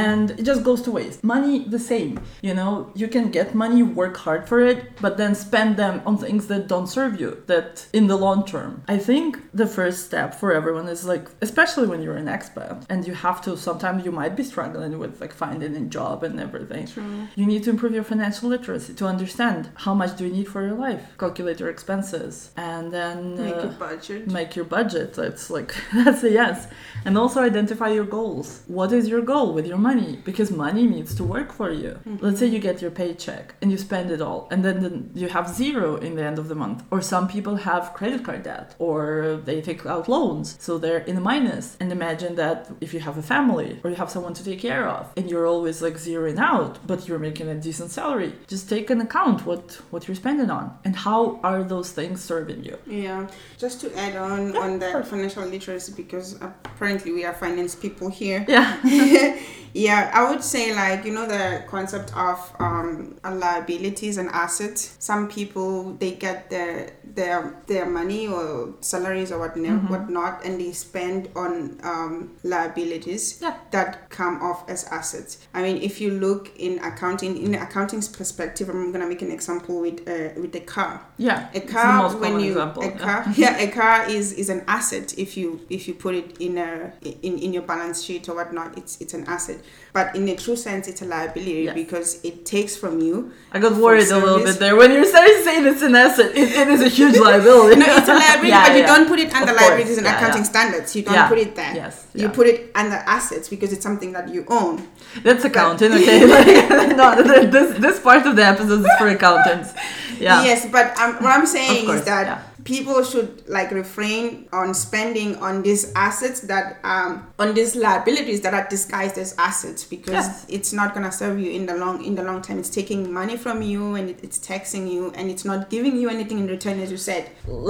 and it just goes to waste. Money the same you know? You can get money work hard for it but then spend them on things that don't serve you that in the long term. I think the first step for everyone is like especially when you're an expat and you have to sometimes you might be struggling with like finding a job and everything. True You need to improve your financial literacy to understand how much do you need for your life. Calculate your expenses and then Make uh, a budget. make your budget. It's like that's a yes. And also identify your goals. What is your goal with your money? Because money needs to work for you. Let's say you get your paycheck and you spend it all, and then, then you have zero in the end of the month. Or some people have credit card debt, or they take out loans, so they're in a minus. And imagine that if you have a family or you have someone to take care of, and you're always like zeroing out, but you're making a decent salary, just take an account what what you're spending on and how are those things serving you. Yeah, just to add on Yeah, on that financial literacy because apparently we are finance people here. Yeah. yeah, I would say like you know the concept of um, liabilities and assets. Some people they get their their their money or salaries or whatnot, Mm-hmm. whatnot and they spend on um, liabilities Yeah. that come off as assets. I mean, if you look in accounting, in the accounting's perspective, I'm gonna make an example with uh, with the car Yeah. a car when you example. a yeah. car yeah a car is is an asset if you if you put it in a in, in your balance sheet or whatnot it's it's an asset but in a true sense it's a liability Yes. because it takes from you I got worried a little bit there when you started saying it's an asset. It, it is a huge liability. no it's a liability Yeah, but you yeah. don't put it under liabilities and yeah, accounting standards you don't put it there Yes, you put it under assets because it's something that you own That's accounting, okay? Like, no, this this part of the episode is for accountants. Yeah. Yes, but um, what I'm saying is that. People should like refrain on spending on these assets that um on these liabilities that are disguised as assets because Yes. it's not gonna serve you in the long in the long term. It's taking money from you and it's taxing you and it's not giving you anything in return, as you said.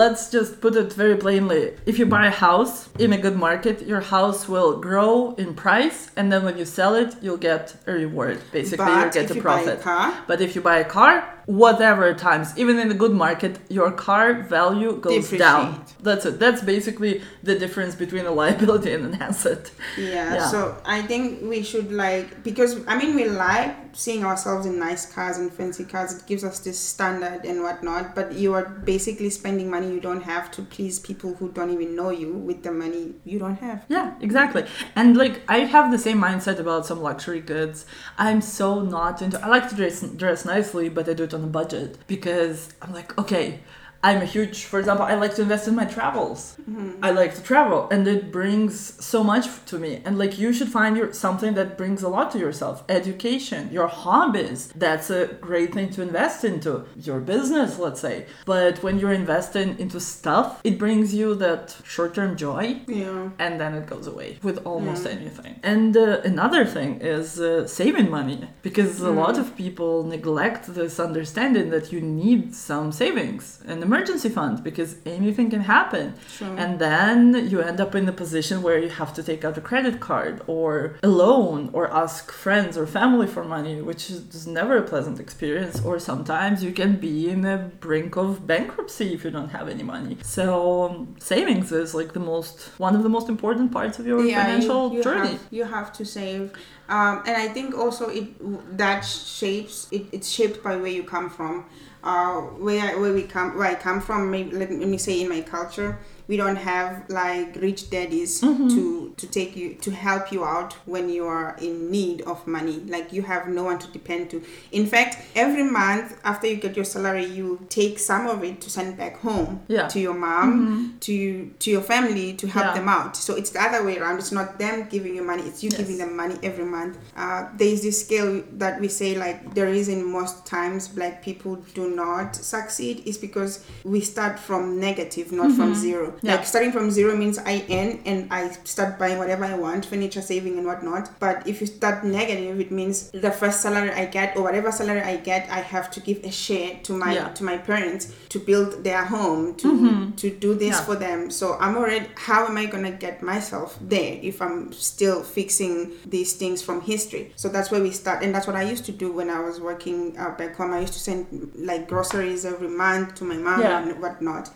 Let's just put it very plainly. If you buy a house in a good market, your house will grow in price, and then when you sell it, you'll get a reward. Basically, but you get a buy a profit. car, But if you buy a car, whatever times, even in a good market, your car value goes down. That's it. That's basically the difference between a liability and an asset. Yeah, Yeah. so I think we should like because I mean we like seeing ourselves in nice cars and fancy cars. It gives us this standard and whatnot. But you are basically spending money you don't have to please people who don't even know you with the money you don't have. Yeah, exactly. And like I have the same mindset about some luxury goods. I'm so not into I like to dress dress nicely, but I do it on a budget because I'm like, okay, I'm a huge for example, I like to invest in my travels. I like to travel and it brings so much to me. And like you should find your something that brings a lot to yourself. Education, your hobbies. That's a great thing to invest into. Your business, let's say. But when you're investing into stuff, it brings you that short-term joy Yeah. and then it goes away with almost anything. And uh, another thing is uh, saving money because a lot of people neglect this understanding that you need some savings, an emergency fund, because anything can happen. Sure. And then you end up in a position where you have to take out a credit card or a loan or ask friends or family for money, which is never a pleasant experience. Or sometimes you can be in the brink of bankruptcy if you don't have any money. So um, savings is like the most one of the most important parts of your financial you, you journey. Have, you have to save, um, and I think also it that shapes it, it's shaped by where you come from. Uh, where where we come where I come from, maybe, let, me- let me say in my culture, we don't have like rich daddies Mm-hmm. to to take you to help you out when you are in need of money. Like you have no one to depend to. In fact, every month after you get your salary, you take some of it to send back home Yeah. Mm-hmm. to your mom, to to your family to help Yeah. them out. So it's the other way around. It's not them giving you money; it's you Yes. giving them money every month. Uh, there is this scale that we say like the reason most times black people do not succeed is because we start from negative, not from zero. Mm-hmm. Yeah. Like starting from zero means I earn and I start buying whatever I want, furniture, saving, and whatnot. But if you start negative, it means the first salary I get or whatever salary I get, I have to give a share to my Yeah. to my parents to build their home to to do this Yeah. for them. So I'm already. How am I gonna get myself there if I'm still fixing these things from history? So that's where we start, and that's what I used to do when I was working uh, back home. I used to send like groceries every month to my mom Yeah. and whatnot.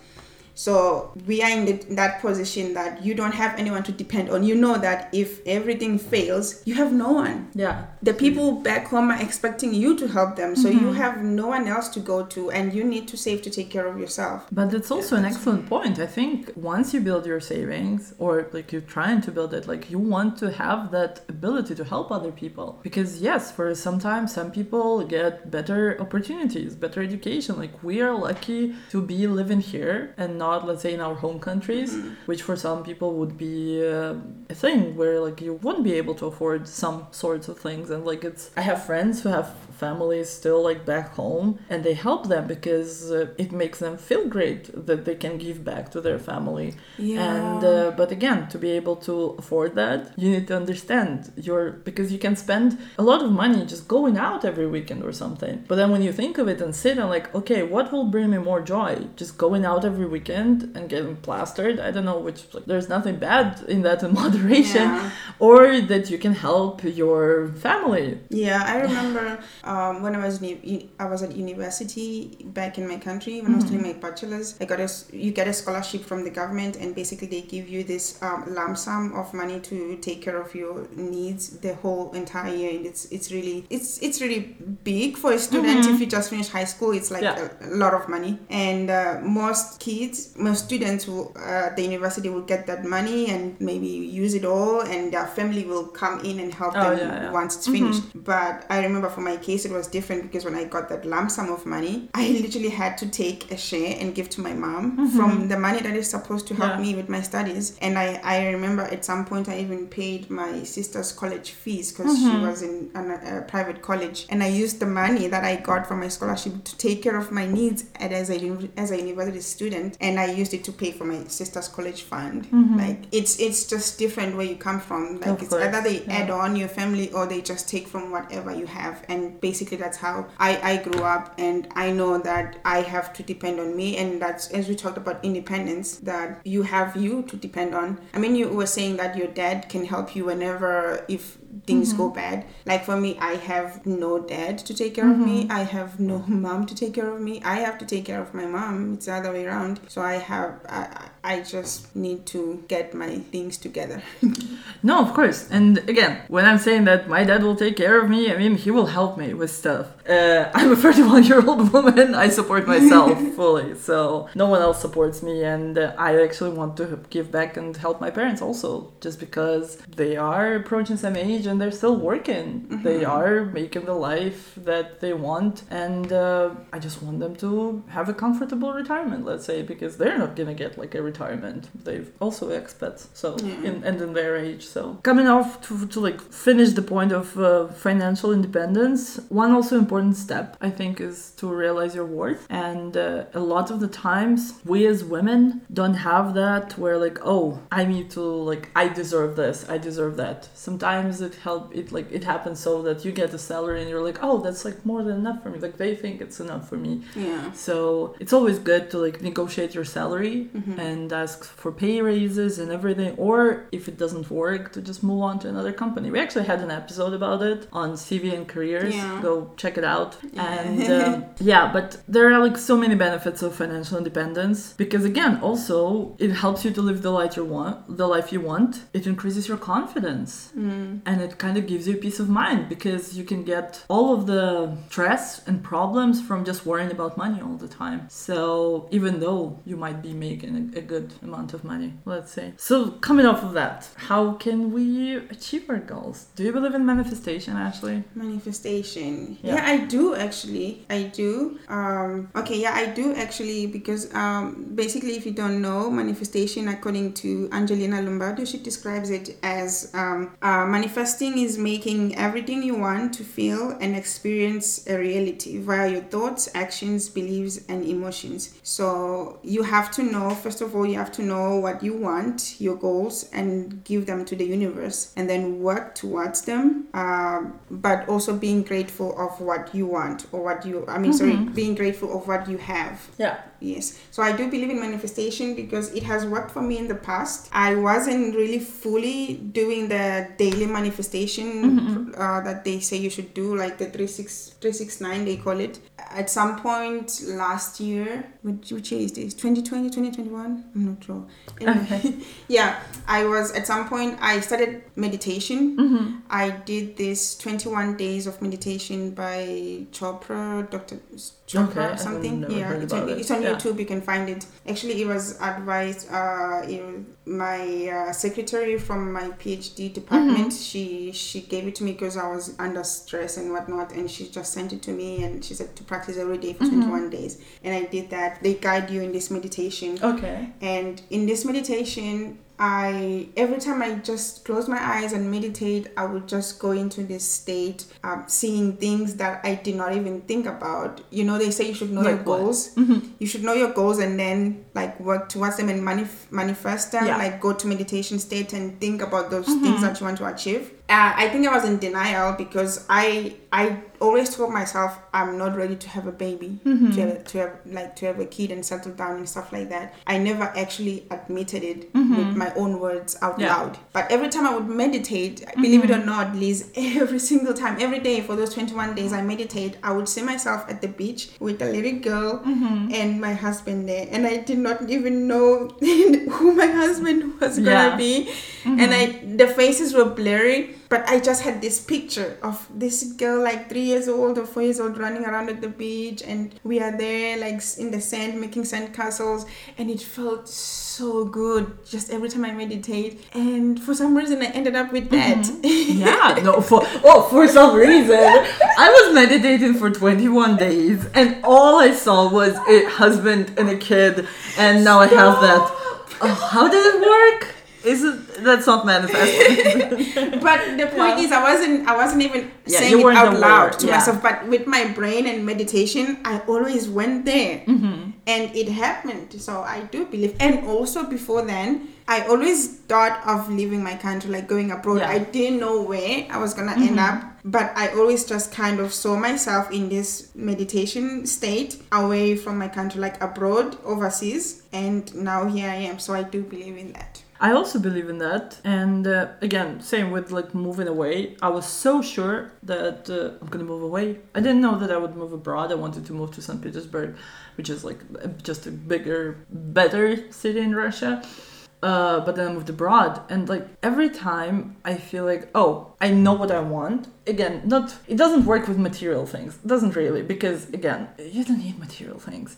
So we are in, the, in that position that you don't have anyone to depend on. You know that if everything fails, you have no one. Yeah. The people back home are expecting you to help them, so you mm-hmm. have no one else to go to, and you need to save to take care of yourself. But it's also an excellent point. I think once you build your savings, or like you're trying to build it, like you want to have that ability to help other people. Because yes, for sometimes some people get better opportunities, better education. Like we are lucky to be living here and not, let's say, in our home countries, which for some people would be uh, a thing where like you wouldn't be able to afford some sorts of things. And like it's, I have friends who have families still like back home and they help them because uh, it makes them feel great that they can give back to their family. And uh, but again to be able to afford that you need to understand your because you can spend a lot of money just going out every weekend or something. But then when you think of it and sit and like okay what will bring me more joy? Just going out every weekend and getting plastered? I don't know which like, there's nothing bad in that in moderation. Yeah. or that you can help your family. Yeah, I remember um, when I was in, u- I was at university back in my country when I was doing my bachelor's. I got a you get a scholarship from the government, and basically they give you this um, lump sum of money to take care of your needs the whole entire year. And it's it's really it's it's really big for a student. If you just finish high school, it's like Yeah. a, a lot of money. And uh, most kids, most students will uh, at the university will get that money and maybe use it all, and their family will come in and help Oh, them yeah, yeah. once it's finished. But I remember for my case, it was different because when I got that lump sum of money, I literally had to take a share and give to my mom mm-hmm. from the money that is supposed to help Yeah. me with my studies. And I, I remember at some point I even paid my sister's college fees because she mm-hmm. was in an, a private college. And I used the money that I got from my scholarship to take care of my needs as, a, as a university student. And I used it to pay for my sister's college fund. Mm-hmm. Like it's it's just different where you come from. Like Of it's course, either they yeah. add on your family or they just take from whatever you have and basically that's how I, I grew up and I know that I have to depend on me and that's as we talked about independence that you have you to depend on. I mean you were saying that your dad can help you whenever if things go bad like for me I have no dad to take care of me I have no mom to take care of me I have to take care of my mom it's the other way around so I have I, I just need to get my things together No, of course. And again, when I'm saying that my dad will take care of me, I mean, he will help me with stuff. Uh, I'm a 31 year old woman. I support myself fully. So no one else supports me. And uh, I actually want to give back and help my parents also, just because they are approaching some age and they're still working. They are making the life that they want. And uh, I just want them to have a comfortable retirement, let's say, because they're not going to get like a retirement. They've also expats. So, Yeah. in, and in their age. So coming off to, to like finish the point of uh, financial independence, one also important step I think is to realize your worth. And uh, a lot of the times we as women don't have that where like oh I need to like I deserve this I deserve that. Sometimes it help it like it happens so that you get a salary and you're like oh that's like more than enough for me. Like they think it's enough for me. yeah So it's always good to like negotiate your salary Mm-hmm. and ask for pay raises and everything. Or if it doesn't work, to just move on to another company. We actually had an episode about it on CV and careers. Yeah. Go check it out. Yeah. And um, yeah, but there are like so many benefits of financial independence because again, also it helps you to live the life you want, the life you want. It increases your confidence Mm. and it kind of gives you peace of mind because you can get all of the stress and problems from just worrying about money all the time. So even though you might be making a, a good amount of money, let's say. So coming off of that, how can we achieve our goals? Do you believe in manifestation, Ashley? manifestation Yeah. yeah. i do actually i do um okay yeah i do actually because um basically if you don't know manifestation according to angelina lombardo she describes it as um uh, manifesting is making everything you want to feel and experience a reality via your thoughts actions beliefs and emotions. So you have to know first of all you have to know what you want your goals and give them to the universe and then work towards them um, but also being grateful of what you want or what you i mean sorry being grateful of what you have. Yeah. Yes. So I do believe in manifestation because it has worked for me in the past. I wasn't really fully doing the daily manifestation Mm-hmm. uh, that they say you should do, like the 36 369, they call it. At some point last year, which, which year is this? 2020, 2021? I'm not sure. Anyway, Okay. yeah, I was at some point, I started meditation. Mm-hmm. I did this 21 days of meditation by Chopra, Dr. Chopra, Okay, something. Yeah, it's on, it. it's on Yeah. YouTube. You can find it. Actually, it was advised. Uh, in my uh, secretary from my PhD department. Mm-hmm. She she gave it to me because I was under stress and whatnot, and she just sent it to me, and she said to practice every day for Mm-hmm. 21 days, and I did that. They guide you in this meditation. Okay. And in this meditation, I every time I just close my eyes and meditate, I would just go into this state, um, seeing things that I did not even think about. You know, they say you should know your what? goals. Mm-hmm. You should know your goals and then like work towards them and manif- manifest them. Yeah. Like go to meditation state and think about those Mm-hmm. things that you want to achieve. Uh, I think I was in denial because I I always told myself I'm not ready to have a baby, Mm-hmm. to, have, to have like to have a kid and settle down and stuff like that. I never actually admitted it with my own words out Mm-hmm. Yeah. Mm-hmm. loud. But every time I would meditate, believe it or not, Liz, every single time, every day for those 21 days I meditate, I would see myself at the beach with a little girl Mm-hmm. and my husband there. And I did not even know who my husband was gonna Yeah. Mm-hmm. be. And I the faces were blurry. But I just had this picture of this girl, like three years old or four years old, running around at the beach, and we are there, like in the sand, making sand castles, and it felt so good. Just every time I meditate, and for some reason, I ended up with that. Mm-hmm. Yeah, no, for oh, for some reason, I was meditating for 21 days, and all I saw was a husband and a kid, and now I have that. Oh, how did it work? Is it that's not manifesting? but the point Yeah. is, I wasn't, I wasn't even Yeah, saying it out loud to yeah. myself. But with my brain and meditation, I always went there. Mm-hmm. and it happened so i do believe and also before then i always thought of leaving my country like going abroad Yeah. i didn't know where i was gonna end up but i always just kind of saw myself in this meditation state away from my country like abroad overseas and now here i am so i do believe in that I also believe in that, and uh, again, same with like moving away. I was so sure that uh, I'm gonna move away. I didn't know that I would move abroad. I wanted to move to St. Petersburg, which is like just a bigger, better city in Russia. Uh, but then I moved abroad, and like every time I feel like, oh, I know what I want. Again, not it doesn't work with material things. It doesn't really because again, you don't need material things.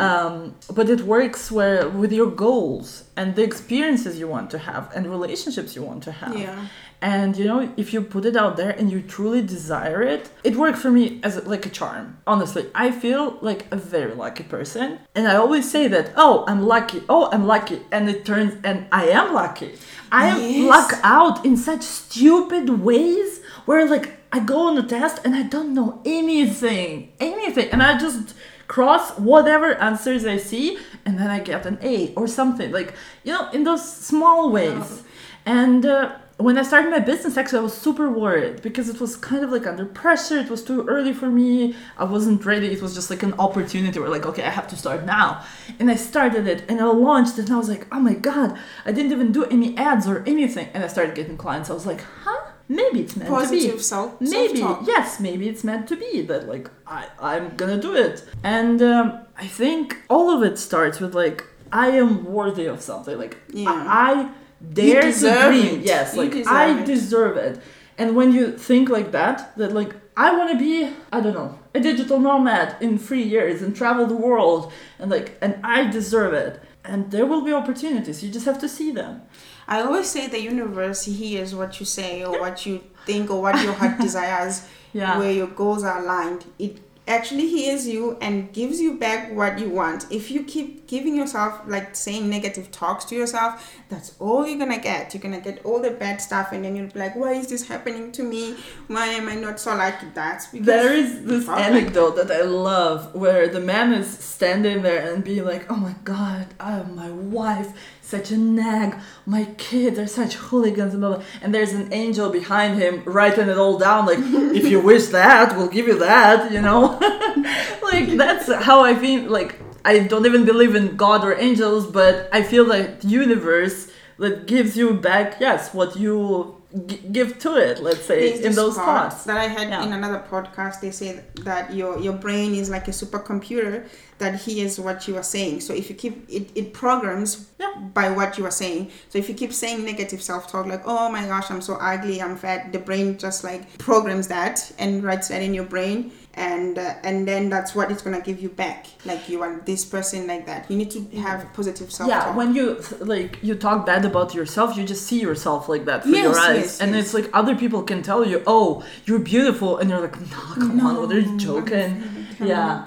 Um, but it works where with your goals and the experiences you want to have and relationships you want to have. yeah And you know, if you put it out there and you truly desire it, it worked for me as like a charm. Honestly, I feel like a very lucky person, and I always say that. Oh, I'm lucky. Oh, I'm lucky, and it turns and I am lucky. I am Yes. luck out in such stupid ways where like I go on a test and I don't know anything, anything, and I just cross whatever answers I see, and then I get an A or something. Like you know, in those small ways. And uh, when I started my business, actually, I was super worried because it was kind of like under pressure. It was too early for me. I wasn't ready. It was just like an opportunity where, like, okay, I have to start now. And I started it and I launched it, and I was like, oh my god, I didn't even do any ads or anything. And I started getting clients. I was like, huh? Maybe it's meant to positive be self maybe self-talk. yes maybe it's meant to be that like I, i'm gonna do it and um, i think all of it starts with like i am worthy of something like Yeah. i, I to deserve dream it. yes like deserve i it. deserve it and when you think like that that like i want to be i don't know a digital nomad in three years and travel the world and like and i deserve it and there will be opportunities you just have to see them I always say the universe hears what you say or what you think or what your heart desires, Yeah. where your goals are aligned. It actually hears you and gives you back what you want. If you keep giving yourself, like saying negative talks to yourself, that's all you're gonna get. You're gonna get all the bad stuff, and then you'll be like, why is this happening to me? Why am I not so like that? because There is this felt like anecdote that I love where the man is standing there and being like, Oh my god, oh, my wife, such a nag, my kids are such hooligans, and, blah, blah. and there's an angel behind him writing it all down, like, If you wish that, we'll give you that, you know? like, that's how I feel. Like, I don't even believe in God or angels, but I feel like the universe that gives you back, yes, what you g- give to it. Let's say There's in those thoughts. that I had Yeah. in another podcast. They say that your your brain is like a supercomputer that hears what you are saying. So if you keep it, it programs Yeah. by what you are saying. So if you keep saying negative self talk like oh my gosh I'm so ugly I'm fat, the brain just like programs that and writes that in your brain. And uh, and then that's what it's gonna give you back. Like you are this person like that. You need to have positive self. Yeah, when you like you talk bad about yourself, you just see yourself like that through Yes, your eyes, yes, and yes. it's like other people can tell you, "Oh, you're beautiful," and you're like, "No, come on, what are you joking?" Yeah,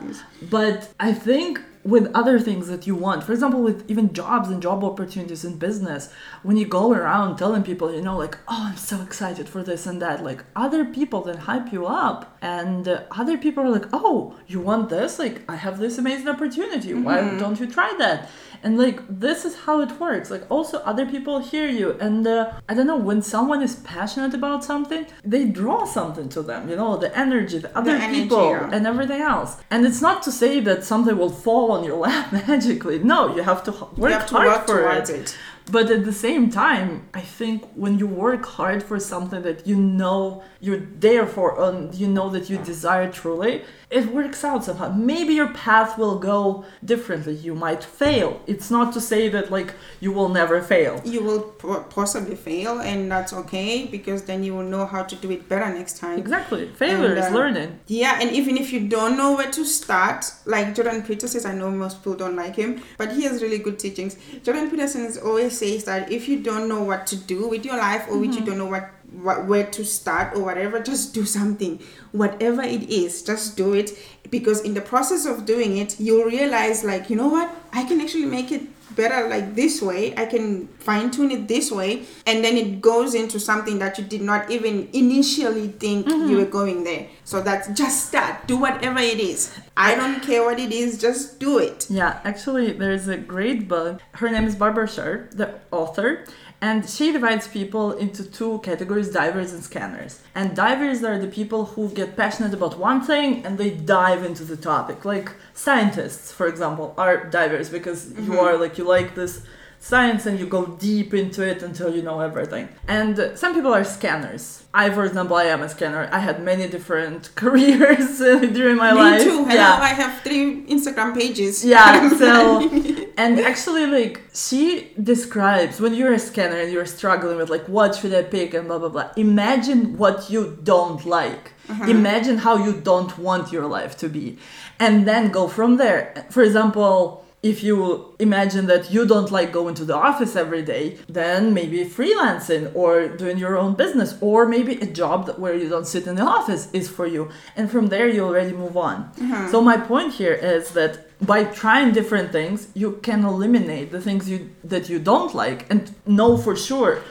but I think with other things that you want, for example, with even jobs and job opportunities in business, when you go around telling people, you know, like, "Oh, I'm so excited for this and that," like other people then hype you up, and uh, other people are like, "Oh, you want this? Like, I have this amazing opportunity. Why don't you try that?" And like this is how it works. Like also other people hear you. And uh, i don't know when someone is passionate about something they draw something to them you know the energy the other energy, people yeah. and everything else. And it's not to say that something will fall on your lap magically. No you have to work have to hard work for it. it. but at the same time, I think when you work hard for something that you know you're there for and you know that you desire truly, it works out somehow. Maybe your path will go differently. You might fail. It's not to say that like you will never fail. You will possibly fail, and that's okay because then you will know how to do it better next time. Exactly. Failure And, is uh, learning. Yeah, and even if you don't know where to start, like Jordan Peterson, I know most people don't like him, but he has really good teachings. Jordan Peterson is always says that if you don't know what to do with your life or which you don't know what where to start or whatever, just do something. Whatever it is, just do it because in the process of doing it, you'll realize like, you know what? I can actually make it better like this way. I can fine tune it this way. And then it goes into something that you did not even initially think mm-hmm. you were going there. So that's just start. Do whatever it is. I don't care what it is. Just do it. Yeah, actually, there's a great book. Her name is Barbara Sher, the author, and she divides people into two categories divers and scanners. And divers are the people who get passionate about one thing and they dive into the topic. Like scientists, for example, are divers because you mm-hmm. are like, you like this science and you go deep into it until you know everything. And some people are scanners. I, for example, I am a scanner. I had many different careers during my me life. too hello Yeah. i have three instagram pages Yeah, so and actually like she describes when you're a scanner and you're struggling with like what should I pick and blah blah blah. Imagine what you don't like. Uh-huh. Imagine how you don't want your life to be. And then go from there. For example, if you imagine that you don't like going to the office every day, then maybe freelancing or doing your own business or maybe a job where you don't sit in the office is for you. And from there you already move on. Mm-hmm. So my point here is that by trying different things, you can eliminate the things you that you don't like and know for sure.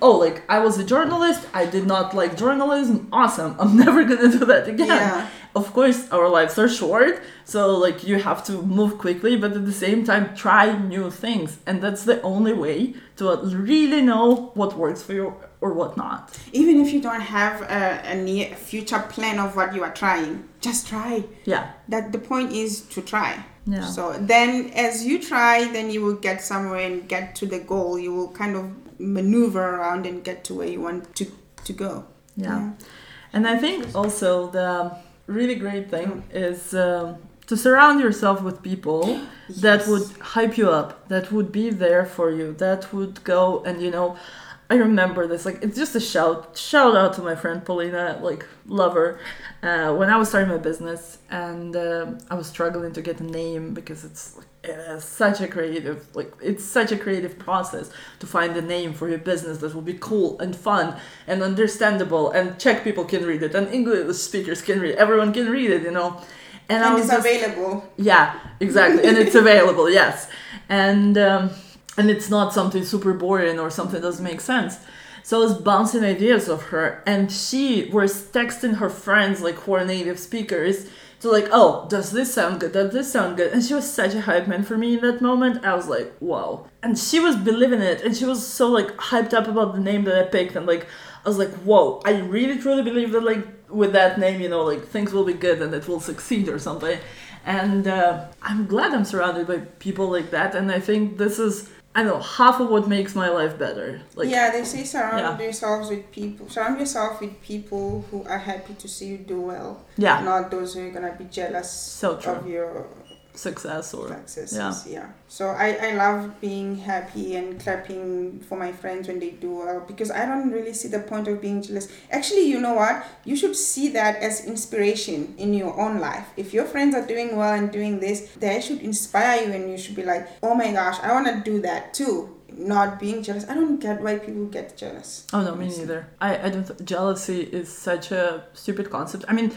Oh, like I was a journalist, I did not like journalism. Awesome. I'm never gonna do that again. Yeah. Of course, our lives are short, so like you have to move quickly, but at the same time, try new things, and that's the only way to really know what works for you or what not. even if you don't have a, a near future plan of what you are trying just try Yeah. that the point is to try Yeah. so then as you try then you will get somewhere and get to the goal you will kind of maneuver around and get to where you want to to go Yeah. And I think also the really great thing is um, to surround yourself with people that would hype you up, that would be there for you, that would go and you know. I remember this like it's just a shout shout out to my friend Paulina like lover uh, when I was starting my business and um I was struggling to get a name because it's like, uh, such a creative like it's such a creative process to find a name for your business that will be cool and fun and understandable and Czech people can read it and English speakers can read it everyone can read it you know? And, and it's just, available. Yeah exactly and it's available yes. And um, and it's not something super boring or something that doesn't make sense. So I was bouncing ideas of her and she was texting her friends like who are native speakers to like oh does this sound good? Does this sound good? And she was such a hype man for me in that moment. I was like wow. And she was believing it. And she was so like hyped up about the name that i picked. And like i was like whoa i really truly believe that like with that name you know like things will be good and it will succeed or something. And uh, i'm glad i'm surrounded by people like that. And i think this is I know half of what makes my life better. Like yeah, they say surround Yeah. yourselves with people. Surround yourself with people who are happy to see you do well, yeah, not those who are gonna be jealous so true. of your Success or successes. Yeah. So I, I love being happy and clapping for my friends when they do well because I don't really see the point of being jealous. Actually, you know what? You should see that as inspiration in your own life. If your friends are doing well and doing this, they should inspire you and you should be like, oh my gosh, I want to do that too. Not being jealous. I don't get why people get jealous. Oh no, me neither. I, I don't. Jealousy is such a stupid concept. I mean,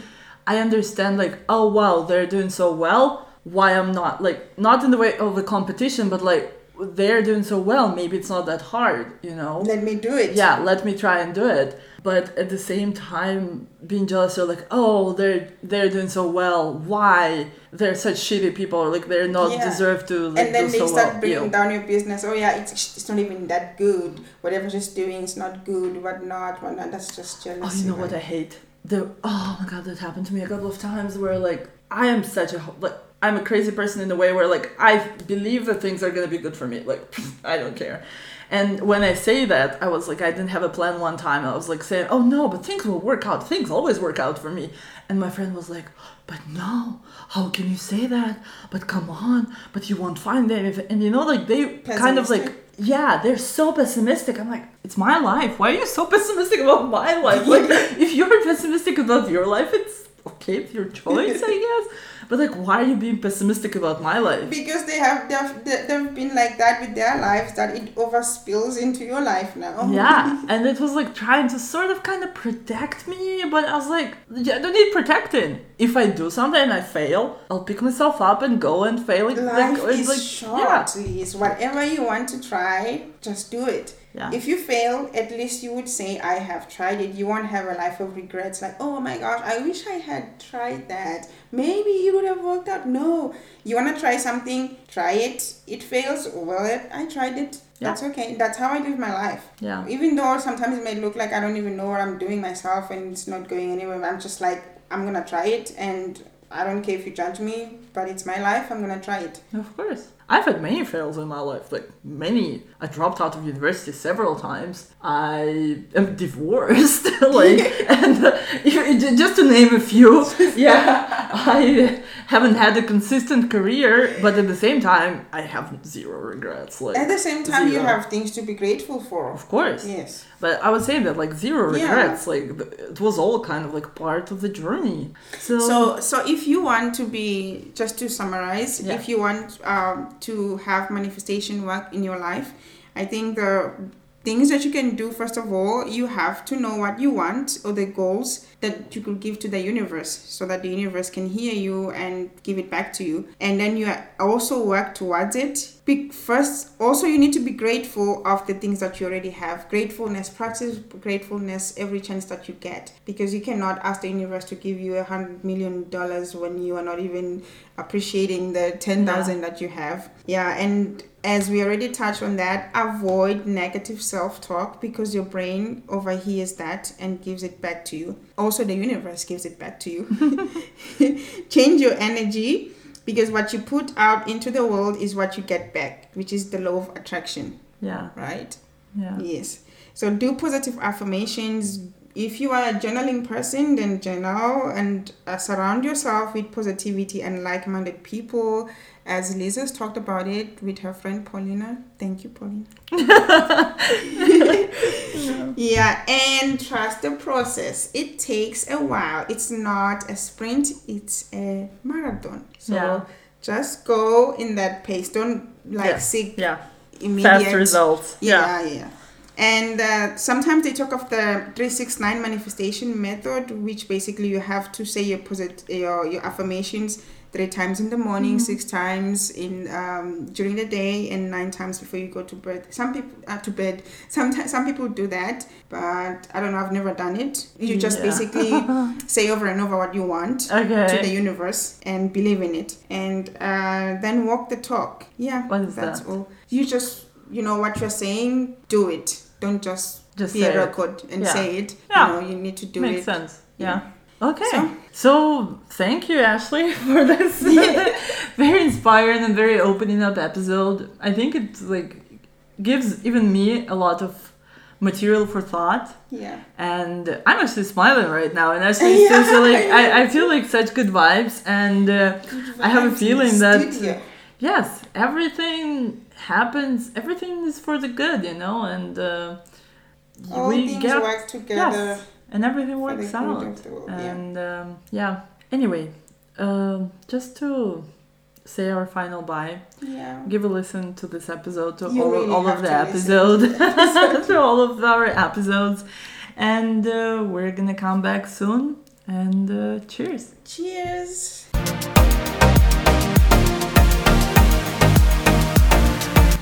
I understand like, oh wow, they're doing so well. Why I'm not like not in the way of the competition, but like they're doing so well. Maybe it's not that hard, you know. Let me do it. Yeah, let me try and do it. But at the same time, being jealous, you're like, oh, they're they're doing so well. Why they're such shitty people? Or like they're not Yeah. deserve to like, and then they so start well. bringing Ew. down your business. Oh yeah, it's it's not even that good. Whatever she's doing is not good. Whatnot, whatnot. That's just jealousy. Oh, you know what I hate? The oh my god, that happened to me a couple of times where like I am such a like I'm a crazy person in a way where like I believe that things are gonna be good for me. Like I don't care. And when I say that, I was like, I didn't have a plan one time. I was like saying, oh no, but things will work out. Things always work out for me. And my friend was like, but no, how can you say that? But come on, but you won't find anything. And you know, like they kind of like, yeah, they're so pessimistic. I'm like, it's my life. Why are you so pessimistic about my life? Like, if you're pessimistic about your life, it's okay, it's your choice, I guess. But like, why are you being pessimistic about my life? Because they have they've, they- they've been like that with their lives that it overspills into your life now. Yeah, and it was like trying to sort of kind of protect me, but I was like, yeah, I don't need protecting. If I do something and I fail, I'll pick myself up and go and fail. Like, Life like, is like, short, Liz. Whatever you want to try, just do it. Yeah. If you fail, at least you would say, I have tried it. You won't have a life of regrets like, oh my gosh, I wish I had tried that. Maybe it would have worked out. No. You want to try something, try it. It fails, well, I tried it. Yeah. That's okay. That's how I live my life. Yeah. Even though sometimes it may look like I don't even know what I'm doing myself and it's not going anywhere, I'm just like, I'm going to try it and I don't care if you judge me, but it's my life. I'm going to try it. Of course. I've had many fails in my life, like many. I dropped out of university several times. I am divorced, like, and uh, just to name a few. Yeah, I haven't had a consistent career, but at the same time, I have zero regrets. Like, At the same time, you have things to be grateful for. of course. Yes. But I would say that like zero Yeah. regrets. Like it was all kind of like part of the journey. So, So, so if you want to be, just to summarize, Yeah. if you want um, to have manifestation work in your life, I think the things that you can do first of all, you have to know what you want or the goals that you could give to the universe, so that the universe can hear you and give it back to you, and then you also work towards it. Be, first, also you need to be grateful of the things that you already have. Gratefulness, practice gratefulness every chance that you get, because you cannot ask the universe to give you a hundred million dollars when you are not even appreciating the ten thousand that you have. Yeah, and as we already touched on that, avoid negative self-talk because your brain overhears that and gives it back to you. Also, the universe gives it back to you. Change your energy because what you put out into the world is what you get back, which is the law of attraction, yeah, right? yeah, Yes. So do positive affirmations. If you are a journaling person, then journal and uh, surround yourself with positivity and like-minded people. As Lisa's talked about it with her friend Paulina. Thank you, Paulina. yeah, and trust the process. It takes a while. It's not a sprint, it's a marathon. So Yeah. just go in that pace. Don't like Yeah. seek yeah. immediate Fast results. Yeah. yeah, yeah. And uh, sometimes they talk of the 369 manifestation method, which basically you have to say your posit- your, your affirmations three times in the morning, Mm-hmm. six times in um, during the day, and nine times before you go to bed. Some people uh, to bed. Sometimes some people do that, but I don't know. I've never done it. You just Yeah. basically say over and over what you want to the universe and believe in it and uh, then walk the talk yeah that's that? all you just you know what you're saying do it don't just, Just be a record and Yeah. say it Yeah. you know you need to do Makes it sense. Yeah. Yeah. Okay. So- So, thank you, Ashley, for this very inspiring and very opening up episode. I think it's like gives even me a lot of material for thought Yeah. and i'm actually smiling right now and actually Yeah, still like I I, feel like such good vibes and uh, I have a feeling that- studio. yes everything happens everything is for the good you know and uh, all we things get work together yes and everything works out world. Yeah. and um, yeah anyway um, just to say our final bye yeah. give a listen to this episode to You all, really all of the to listen to episodes to all of our episodes and uh, we're gonna come back soon and uh, cheers Cheers.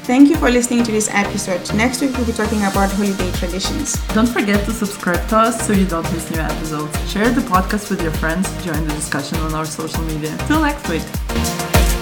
Thank you for listening to this episode. Next week we'll be talking about holiday traditions. don't forget to subscribe to us so you don't miss new episodes share the podcast with your friends join the discussion on our social media till next week